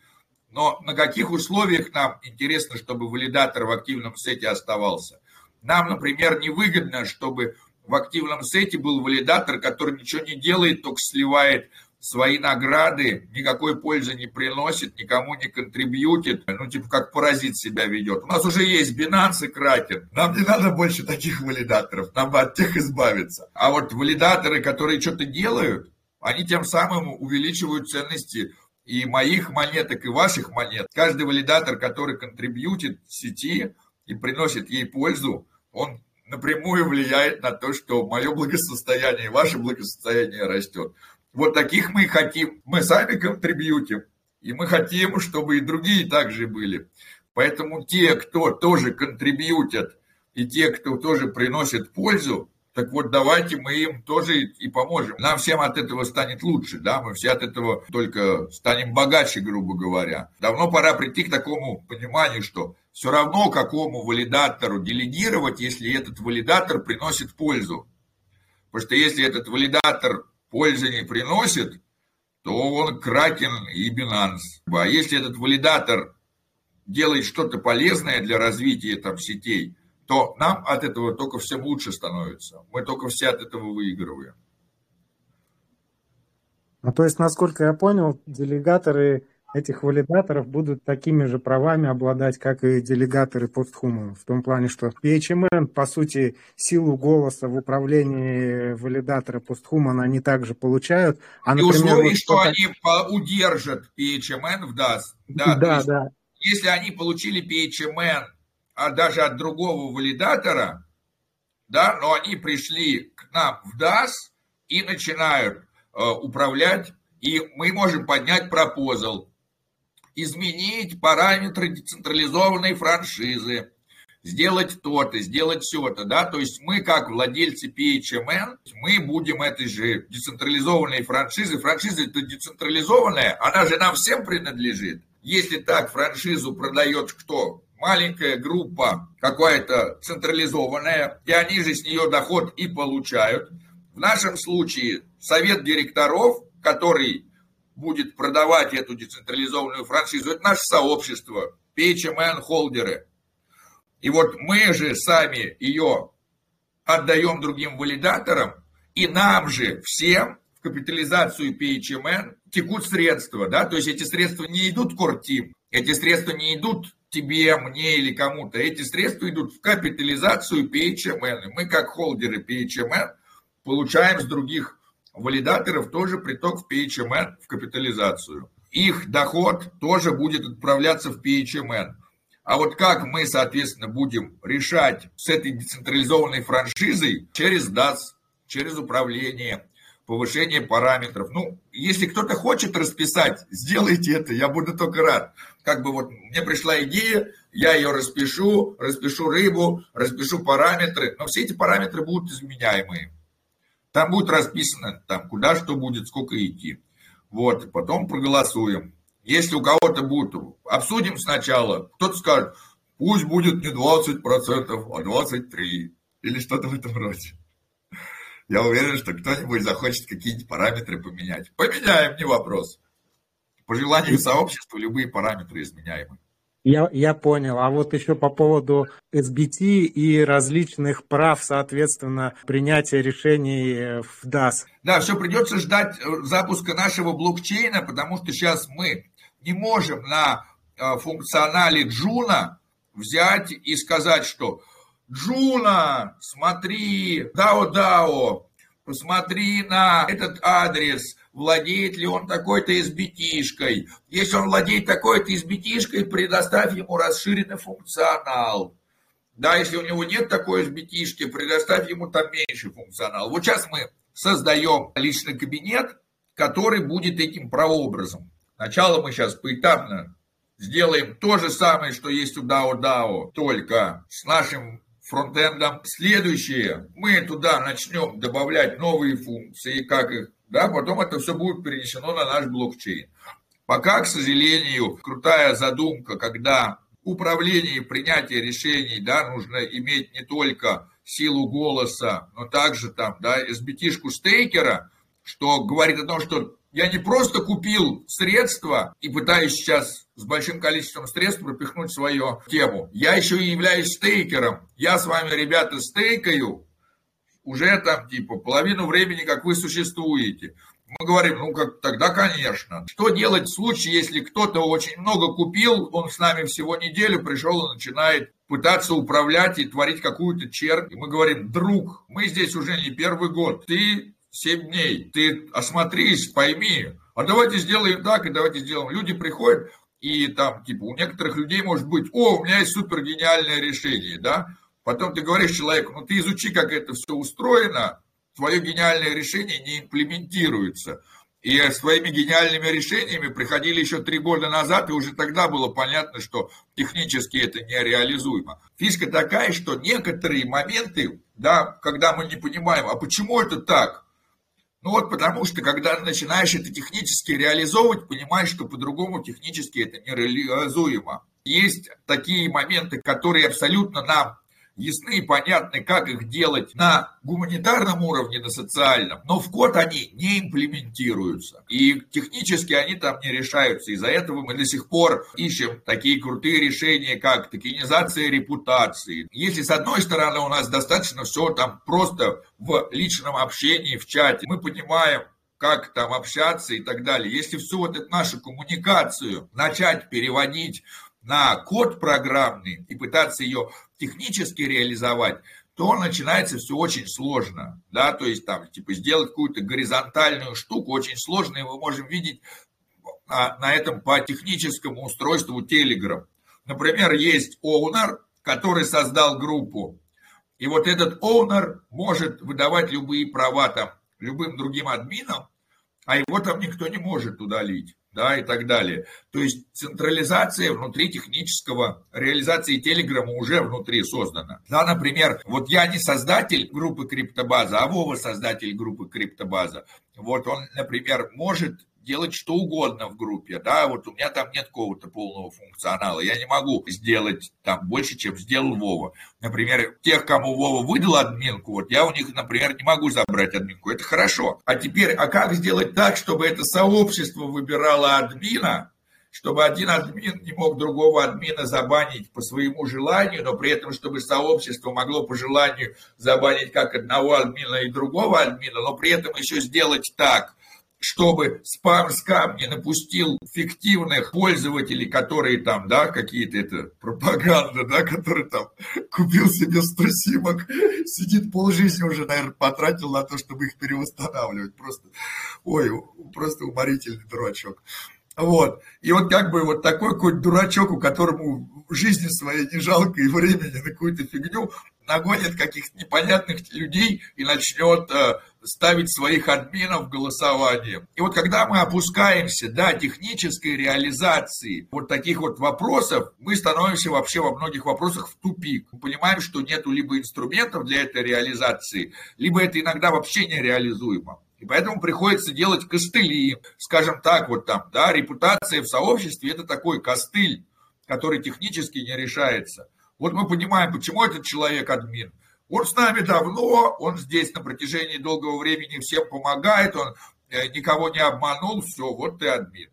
но на каких условиях нам интересно, чтобы валидатор в активном сете оставался? Нам, например, невыгодно, чтобы в активном сете был валидатор, который ничего не делает, только сливает свои награды, никакой пользы не приносит, никому не контрибьютит, ну, типа, как паразит себя ведет. У нас уже есть Binance и Kraken. Нам не надо больше таких валидаторов, нам бы от тех избавиться. А вот валидаторы, которые что-то делают, они тем самым увеличивают ценности и моих монеток, и ваших монет. Каждый валидатор, который контрибьютит сети и приносит ей пользу, он напрямую влияет на то, что мое благосостояние и ваше благосостояние растет. Вот таких мы хотим. Мы сами контрибьютим, И мы хотим, чтобы и другие также были. Поэтому те, кто тоже контрибьютят, и те, кто тоже приносит пользу, так вот, давайте мы им тоже и поможем. Нам всем от этого станет лучше, да, мы все от этого только станем богаче, грубо говоря. Давно пора прийти к такому пониманию, что все равно какому валидатору делегировать, если этот валидатор приносит пользу. Потому что если этот валидатор пользы не приносит, то он Кракен и Binance. А если этот валидатор делает что-то полезное для развития там сетей, то нам от этого только всем лучше становится. Мы только все от этого выигрываем. Ну, то есть, насколько я понял, делегаторы этих валидаторов будут такими же правами обладать, как и делегаторы постхуманов. В том плане, что PHMN, по сути, силу голоса в управлении валидатора постхумана они также получают. А, например, и условие, вот что они удержат PHMN в DAS. Да, да, да. Если они получили PHMN а даже от другого валидатора, да, но они пришли к нам в DAS и начинают э, управлять, и мы можем поднять пропозал, изменить параметры децентрализованной франшизы, сделать то-то, сделать все-то, да, то есть мы как владельцы PHMN, мы будем этой же децентрализованной франшизы, франшиза это децентрализованная, она же нам всем принадлежит. Если так франшизу продает кто? маленькая группа какая-то централизованная, и они же с нее доход и получают. В нашем случае совет директоров, который будет продавать эту децентрализованную франшизу, это наше сообщество, PHMN-холдеры. И вот мы же сами ее отдаем другим валидаторам, и нам же всем в капитализацию PHMN текут средства, да, то есть эти средства не идут в эти средства не идут тебе, мне или кому-то. Эти средства идут в капитализацию PHMN. И мы, как холдеры PHMN, получаем с других валидаторов тоже приток в PHMN, в капитализацию. Их доход тоже будет отправляться в PHMN. А вот как мы, соответственно, будем решать с этой децентрализованной франшизой через DAS, через управление, повышение параметров. Ну, если кто-то хочет расписать, сделайте это, я буду только рад. Как бы вот мне пришла идея, я ее распишу, распишу рыбу, распишу параметры, но все эти параметры будут изменяемые. Там будет расписано, там, куда что будет, сколько идти. Вот, потом проголосуем. Если у кого-то будет, обсудим сначала, кто-то скажет, пусть будет не 20%, а 23%, или что-то в этом роде. Я уверен, что кто-нибудь захочет какие-нибудь параметры поменять. Поменяем, не вопрос. По желанию сообщества любые параметры изменяемы. Я, я понял. А вот еще по поводу SBT и различных прав, соответственно, принятия решений в DAS. Да, все придется ждать э, запуска нашего блокчейна, потому что сейчас мы не можем на э, функционале Juno взять и сказать, что Juno, смотри, DAO DAO, посмотри на этот адрес, владеет ли он такой-то SBT-шкой. Если он владеет такой-то SBT-шкой, предоставь ему расширенный функционал. Да, если у него нет такой SBT-шки, предоставь ему там меньший функционал. Вот сейчас мы создаем личный кабинет, который будет этим прообразом. Сначала мы сейчас поэтапно сделаем то же самое, что есть у DAO DAO, только с нашим фронтендом. Следующее, мы туда начнем добавлять новые функции, как их, да, потом это все будет перенесено на наш блокчейн. Пока, к сожалению, крутая задумка, когда управление и принятие решений, да, нужно иметь не только силу голоса, но также там, да, SBT-шку стейкера, что говорит о том, что я не просто купил средства и пытаюсь сейчас с большим количеством средств пропихнуть свою тему. Я еще и являюсь стейкером. Я с вами, ребята, стейкаю уже там типа половину времени, как вы существуете. Мы говорим, ну как тогда, конечно. Что делать в случае, если кто-то очень много купил, он с нами всего неделю пришел и начинает пытаться управлять и творить какую-то чернь. И мы говорим, друг, мы здесь уже не первый год. Ты 7 дней. Ты осмотрись, пойми. А давайте сделаем так, и давайте сделаем. Люди приходят, и там, типа, у некоторых людей может быть, о, у меня есть супер гениальное решение, да? Потом ты говоришь человеку, ну ты изучи, как это все устроено, твое гениальное решение не имплементируется. И своими гениальными решениями приходили еще три года назад, и уже тогда было понятно, что технически это нереализуемо. Фишка такая, что некоторые моменты, да, когда мы не понимаем, а почему это так? Ну вот потому что, когда начинаешь это технически реализовывать, понимаешь, что по-другому технически это нереализуемо. Есть такие моменты, которые абсолютно нам ясны и понятны, как их делать на гуманитарном уровне, на социальном, но в код они не имплементируются. И технически они там не решаются. Из-за этого мы до сих пор ищем такие крутые решения, как токенизация репутации. Если с одной стороны у нас достаточно все там просто в личном общении, в чате, мы понимаем, как там общаться и так далее. Если всю вот эту нашу коммуникацию начать переводить на код программный и пытаться ее технически реализовать, то начинается все очень сложно, да, то есть там, типа, сделать какую-то горизонтальную штуку очень сложно, и мы можем видеть на, на этом по техническому устройству Telegram. Например, есть owner, который создал группу, и вот этот owner может выдавать любые права там любым другим админам, а его там никто не может удалить да, и так далее. То есть централизация внутри технического, реализации Телеграма уже внутри создана. Да, например, вот я не создатель группы криптобаза, а Вова создатель группы криптобаза. Вот он, например, может делать что угодно в группе, да, вот у меня там нет какого-то полного функционала, я не могу сделать там больше, чем сделал Вова. Например, тех, кому Вова выдал админку, вот я у них, например, не могу забрать админку, это хорошо. А теперь, а как сделать так, чтобы это сообщество выбирало админа, чтобы один админ не мог другого админа забанить по своему желанию, но при этом, чтобы сообщество могло по желанию забанить как одного админа и другого админа, но при этом еще сделать так, чтобы с камня напустил фиктивных пользователей, которые там, да, какие-то это пропаганда, да, который там купил себе 100 симок, сидит полжизни уже, наверное, потратил на то, чтобы их переустанавливать. Просто, ой, просто уморительный дурачок. Вот. И вот как бы вот такой какой-то дурачок, у которому жизни своей не жалко и времени на какую-то фигню, нагонит каких-то непонятных людей и начнет э, ставить своих админов в голосование. И вот когда мы опускаемся до технической реализации вот таких вот вопросов, мы становимся вообще во многих вопросах в тупик. Мы понимаем, что нету либо инструментов для этой реализации, либо это иногда вообще нереализуемо. И поэтому приходится делать костыли, скажем так, вот там, да, репутация в сообществе – это такой костыль, который технически не решается. Вот мы понимаем, почему этот человек админ. Он с нами давно, он здесь на протяжении долгого времени всем помогает, он э, никого не обманул, все, вот ты админ.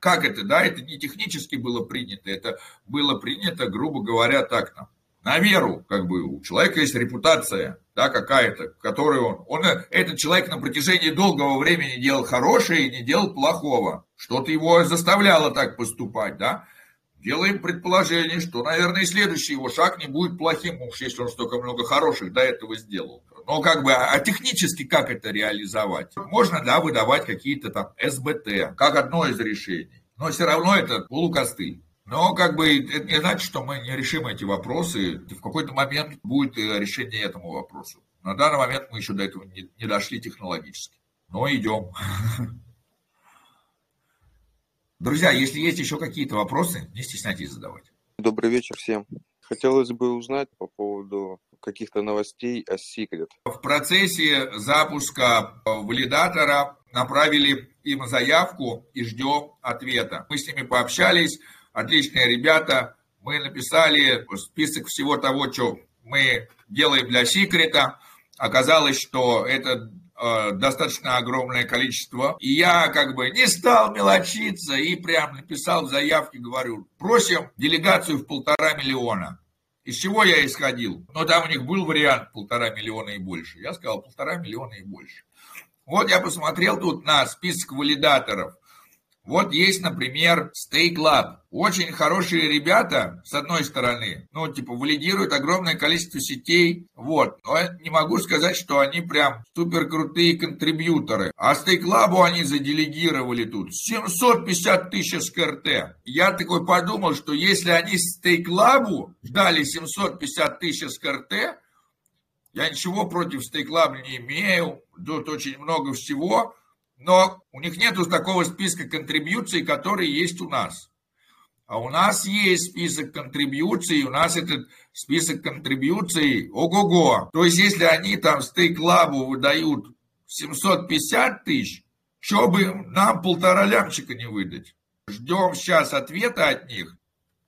Как это, да, это не технически было принято, это было принято, грубо говоря, так там, на веру, как бы у человека есть репутация, да, какая-то, которую он, он, этот человек на протяжении долгого времени делал хорошее и не делал плохого, что-то его заставляло так поступать, да, делаем предположение, что, наверное, и следующий его шаг не будет плохим, уж если он столько много хороших до этого сделал. Но как бы, а технически как это реализовать? Можно, да, выдавать какие-то там СБТ, как одно из решений. Но все равно это полукостыль. Но как бы это не значит, что мы не решим эти вопросы. В какой-то момент будет решение этому вопросу. На данный момент мы еще до этого не, не дошли технологически. Но идем. Друзья, если есть еще какие-то вопросы, не стесняйтесь задавать. Добрый вечер всем. Хотелось бы узнать по поводу каких-то новостей о Secret. В процессе запуска валидатора направили им заявку и ждем ответа. Мы с ними пообщались, отличные ребята. Мы написали список всего того, что мы делаем для секрета. Оказалось, что это э, достаточно огромное количество. И я как бы не стал мелочиться и прям написал в заявке, говорю, просим делегацию в полтора миллиона. Из чего я исходил? Ну, там у них был вариант полтора миллиона и больше. Я сказал полтора миллиона и больше. Вот я посмотрел тут на список валидаторов. Вот есть, например, Stake Lab. Очень хорошие ребята, с одной стороны, ну, типа, валидируют огромное количество сетей, вот. Но не могу сказать, что они прям супер крутые контрибьюторы. А Stake Lab они заделегировали тут 750 тысяч СКРТ. Я такой подумал, что если они Stake Lab дали 750 тысяч СКРТ, я ничего против Stake Lab не имею, тут очень много всего, но у них нету такого списка контрибьюций, который есть у нас. А у нас есть список контрибьюций, у нас этот список контрибьюций ого-го. То есть, если они там стейк-лабу выдают 750 тысяч, что бы нам полтора лямчика не выдать? Ждем сейчас ответа от них.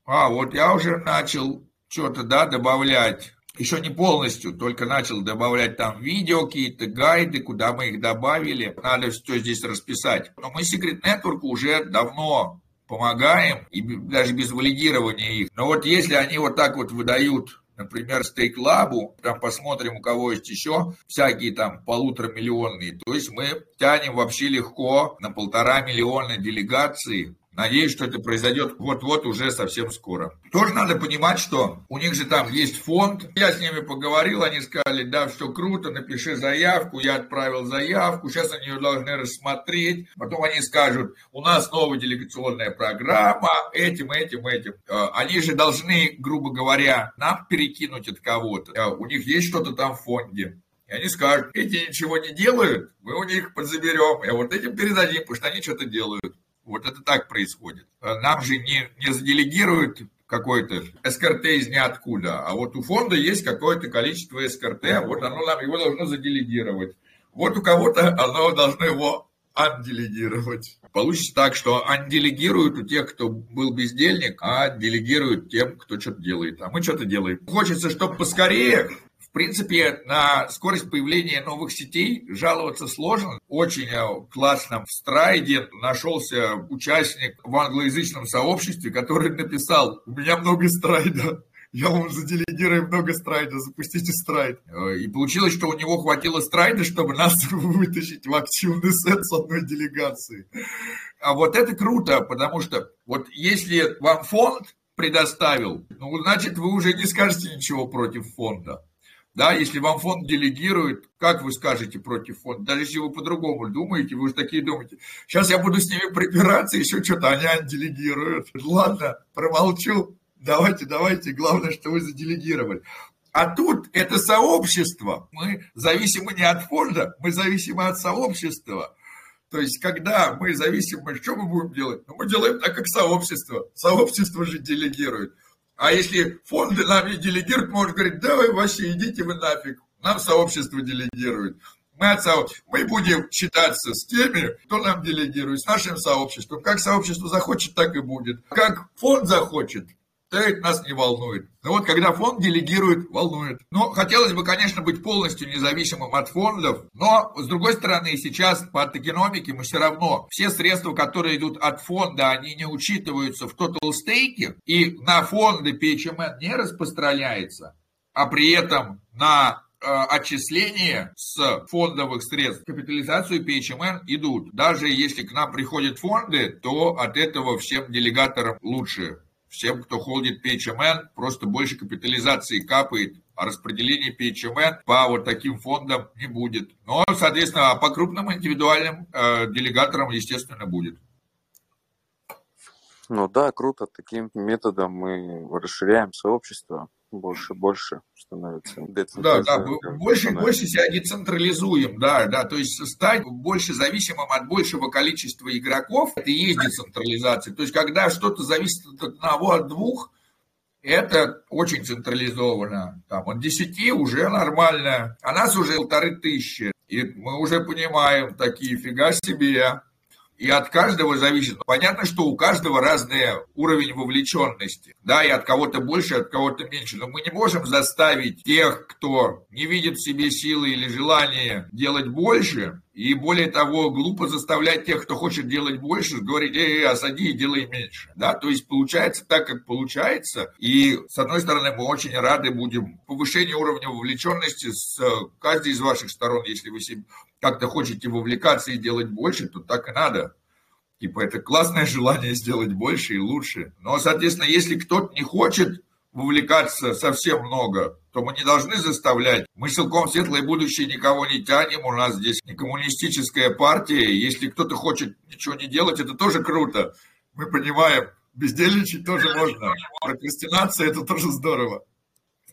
А, вот я уже начал что-то, да, добавлять. Еще не полностью, только начал добавлять там видео, какие-то гайды, куда мы их добавили. Надо все здесь расписать. Но мы Secret Network уже давно помогаем, и даже без валидирования их. Но вот если они вот так вот выдают например, стейк лабу, там посмотрим, у кого есть еще всякие там полутора миллионные. То есть мы тянем вообще легко на полтора миллиона делегации Надеюсь, что это произойдет вот-вот уже совсем скоро. Тоже надо понимать, что у них же там есть фонд. Я с ними поговорил, они сказали, да, все круто, напиши заявку. Я отправил заявку, сейчас они ее должны рассмотреть. Потом они скажут, у нас новая делегационная программа, этим, этим, этим. Э, они же должны, грубо говоря, нам перекинуть от кого-то. Э, у них есть что-то там в фонде. И они скажут, эти ничего не делают, мы у них подзаберем, и вот этим передадим, потому что они что-то делают. Вот это так происходит. Нам же не, не заделегируют какой-то СКРТ из ниоткуда, а вот у фонда есть какое-то количество СКРТ, вот оно нам его должно заделегировать. Вот у кого-то оно должно его анделегировать. Получится так, что анделегируют у тех, кто был бездельник, а делегируют тем, кто что-то делает. А мы что-то делаем. Хочется, чтобы поскорее принципе, на скорость появления новых сетей жаловаться сложно. Очень э, классно в страйде нашелся участник в англоязычном сообществе, который написал, у меня много страйда, я вам заделегирую много страйда, запустите страйд. Э, и получилось, что у него хватило страйда, чтобы нас вытащить в активный сет с одной делегации. А вот это круто, потому что вот если вам фонд предоставил, ну, значит, вы уже не скажете ничего против фонда. Да, если вам фонд делегирует, как вы скажете против фонда? Даже если вы по-другому думаете, вы уже такие думаете. Сейчас я буду с ними припираться, еще что-то они делегируют. Ладно, промолчу. Давайте, давайте. Главное, что вы заделегировали. А тут это сообщество. Мы зависимы не от фонда, мы зависимы от сообщества. То есть, когда мы зависимы, что мы будем делать? Ну, мы делаем так, как сообщество. Сообщество же делегирует. А если фонды нам не делегируют, может говорить, давай вообще идите вы нафиг, нам сообщество делегирует. Мы, от сообщества, мы будем считаться с теми, кто нам делегирует, с нашим сообществом. Как сообщество захочет, так и будет. Как фонд захочет, это нас не волнует. Но вот когда фонд делегирует, волнует. Но хотелось бы, конечно, быть полностью независимым от фондов, но, с другой стороны, сейчас по экономике мы все равно, все средства, которые идут от фонда, они не учитываются в total стейке, и на фонды PHMN не распространяется, а при этом на э, отчисления с фондовых средств капитализацию PHMN идут. Даже если к нам приходят фонды, то от этого всем делегаторам лучше всем, кто холдит PHMN, просто больше капитализации капает, а распределение PHMN по вот таким фондам не будет. Но, соответственно, по крупным индивидуальным э, делегаторам, естественно, будет. Ну да, круто. Таким методом мы расширяем сообщество больше, больше становится. Да, да, больше и больше себя децентрализуем, да, да, то есть стать больше зависимым от большего количества игроков, это и есть децентрализация. То есть когда что-то зависит от одного, от двух, это очень централизованно. Там от 10 уже нормально, а нас уже полторы тысячи. И мы уже понимаем, такие фига себе, и от каждого зависит. Понятно, что у каждого разный уровень вовлеченности. Да, и от кого-то больше, от кого-то меньше. Но мы не можем заставить тех, кто не видит в себе силы или желания делать больше, и более того, глупо заставлять тех, кто хочет делать больше, говорить, эй, эй, осади и делай меньше. Да, то есть получается так, как получается. И с одной стороны, мы очень рады будем повышению уровня вовлеченности с каждой из ваших сторон, если вы как-то хотите вовлекаться и делать больше, то так и надо. Типа это классное желание сделать больше и лучше. Но, соответственно, если кто-то не хочет вовлекаться совсем много, то мы не должны заставлять. Мы силком светлое будущее никого не тянем, у нас здесь не коммунистическая партия. Если кто-то хочет ничего не делать, это тоже круто. Мы понимаем, бездельничать тоже можно. Прокрастинация – это тоже здорово.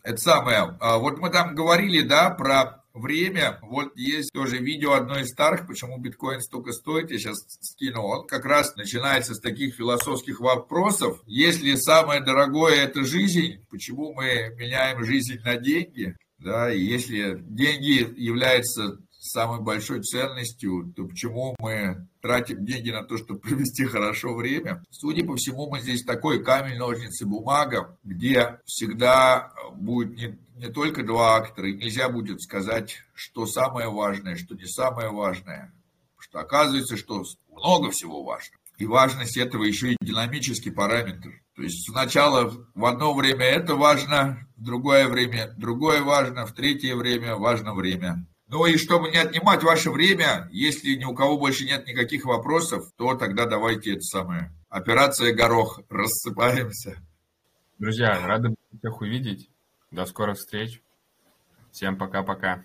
Это самое. А вот мы там говорили, да, про время. Вот есть тоже видео одно из старых, почему биткоин столько стоит, я сейчас скину. Он как раз начинается с таких философских вопросов. Если самое дорогое это жизнь, почему мы меняем жизнь на деньги? Да, если деньги являются самой большой ценностью, то почему мы тратим деньги на то, чтобы провести хорошо время? Судя по всему, мы здесь такой камень, ножницы, бумага, где всегда будет не, не только два актора, и нельзя будет сказать, что самое важное, что не самое важное. Что оказывается, что много всего важно. И важность этого еще и динамический параметр. То есть сначала в одно время это важно, в другое время другое важно, в третье время важно время. Ну и чтобы не отнимать ваше время, если ни у кого больше нет никаких вопросов, то тогда давайте это самое. Операция «Горох». Рассыпаемся. Друзья, рады всех увидеть. До скорых встреч. Всем пока-пока.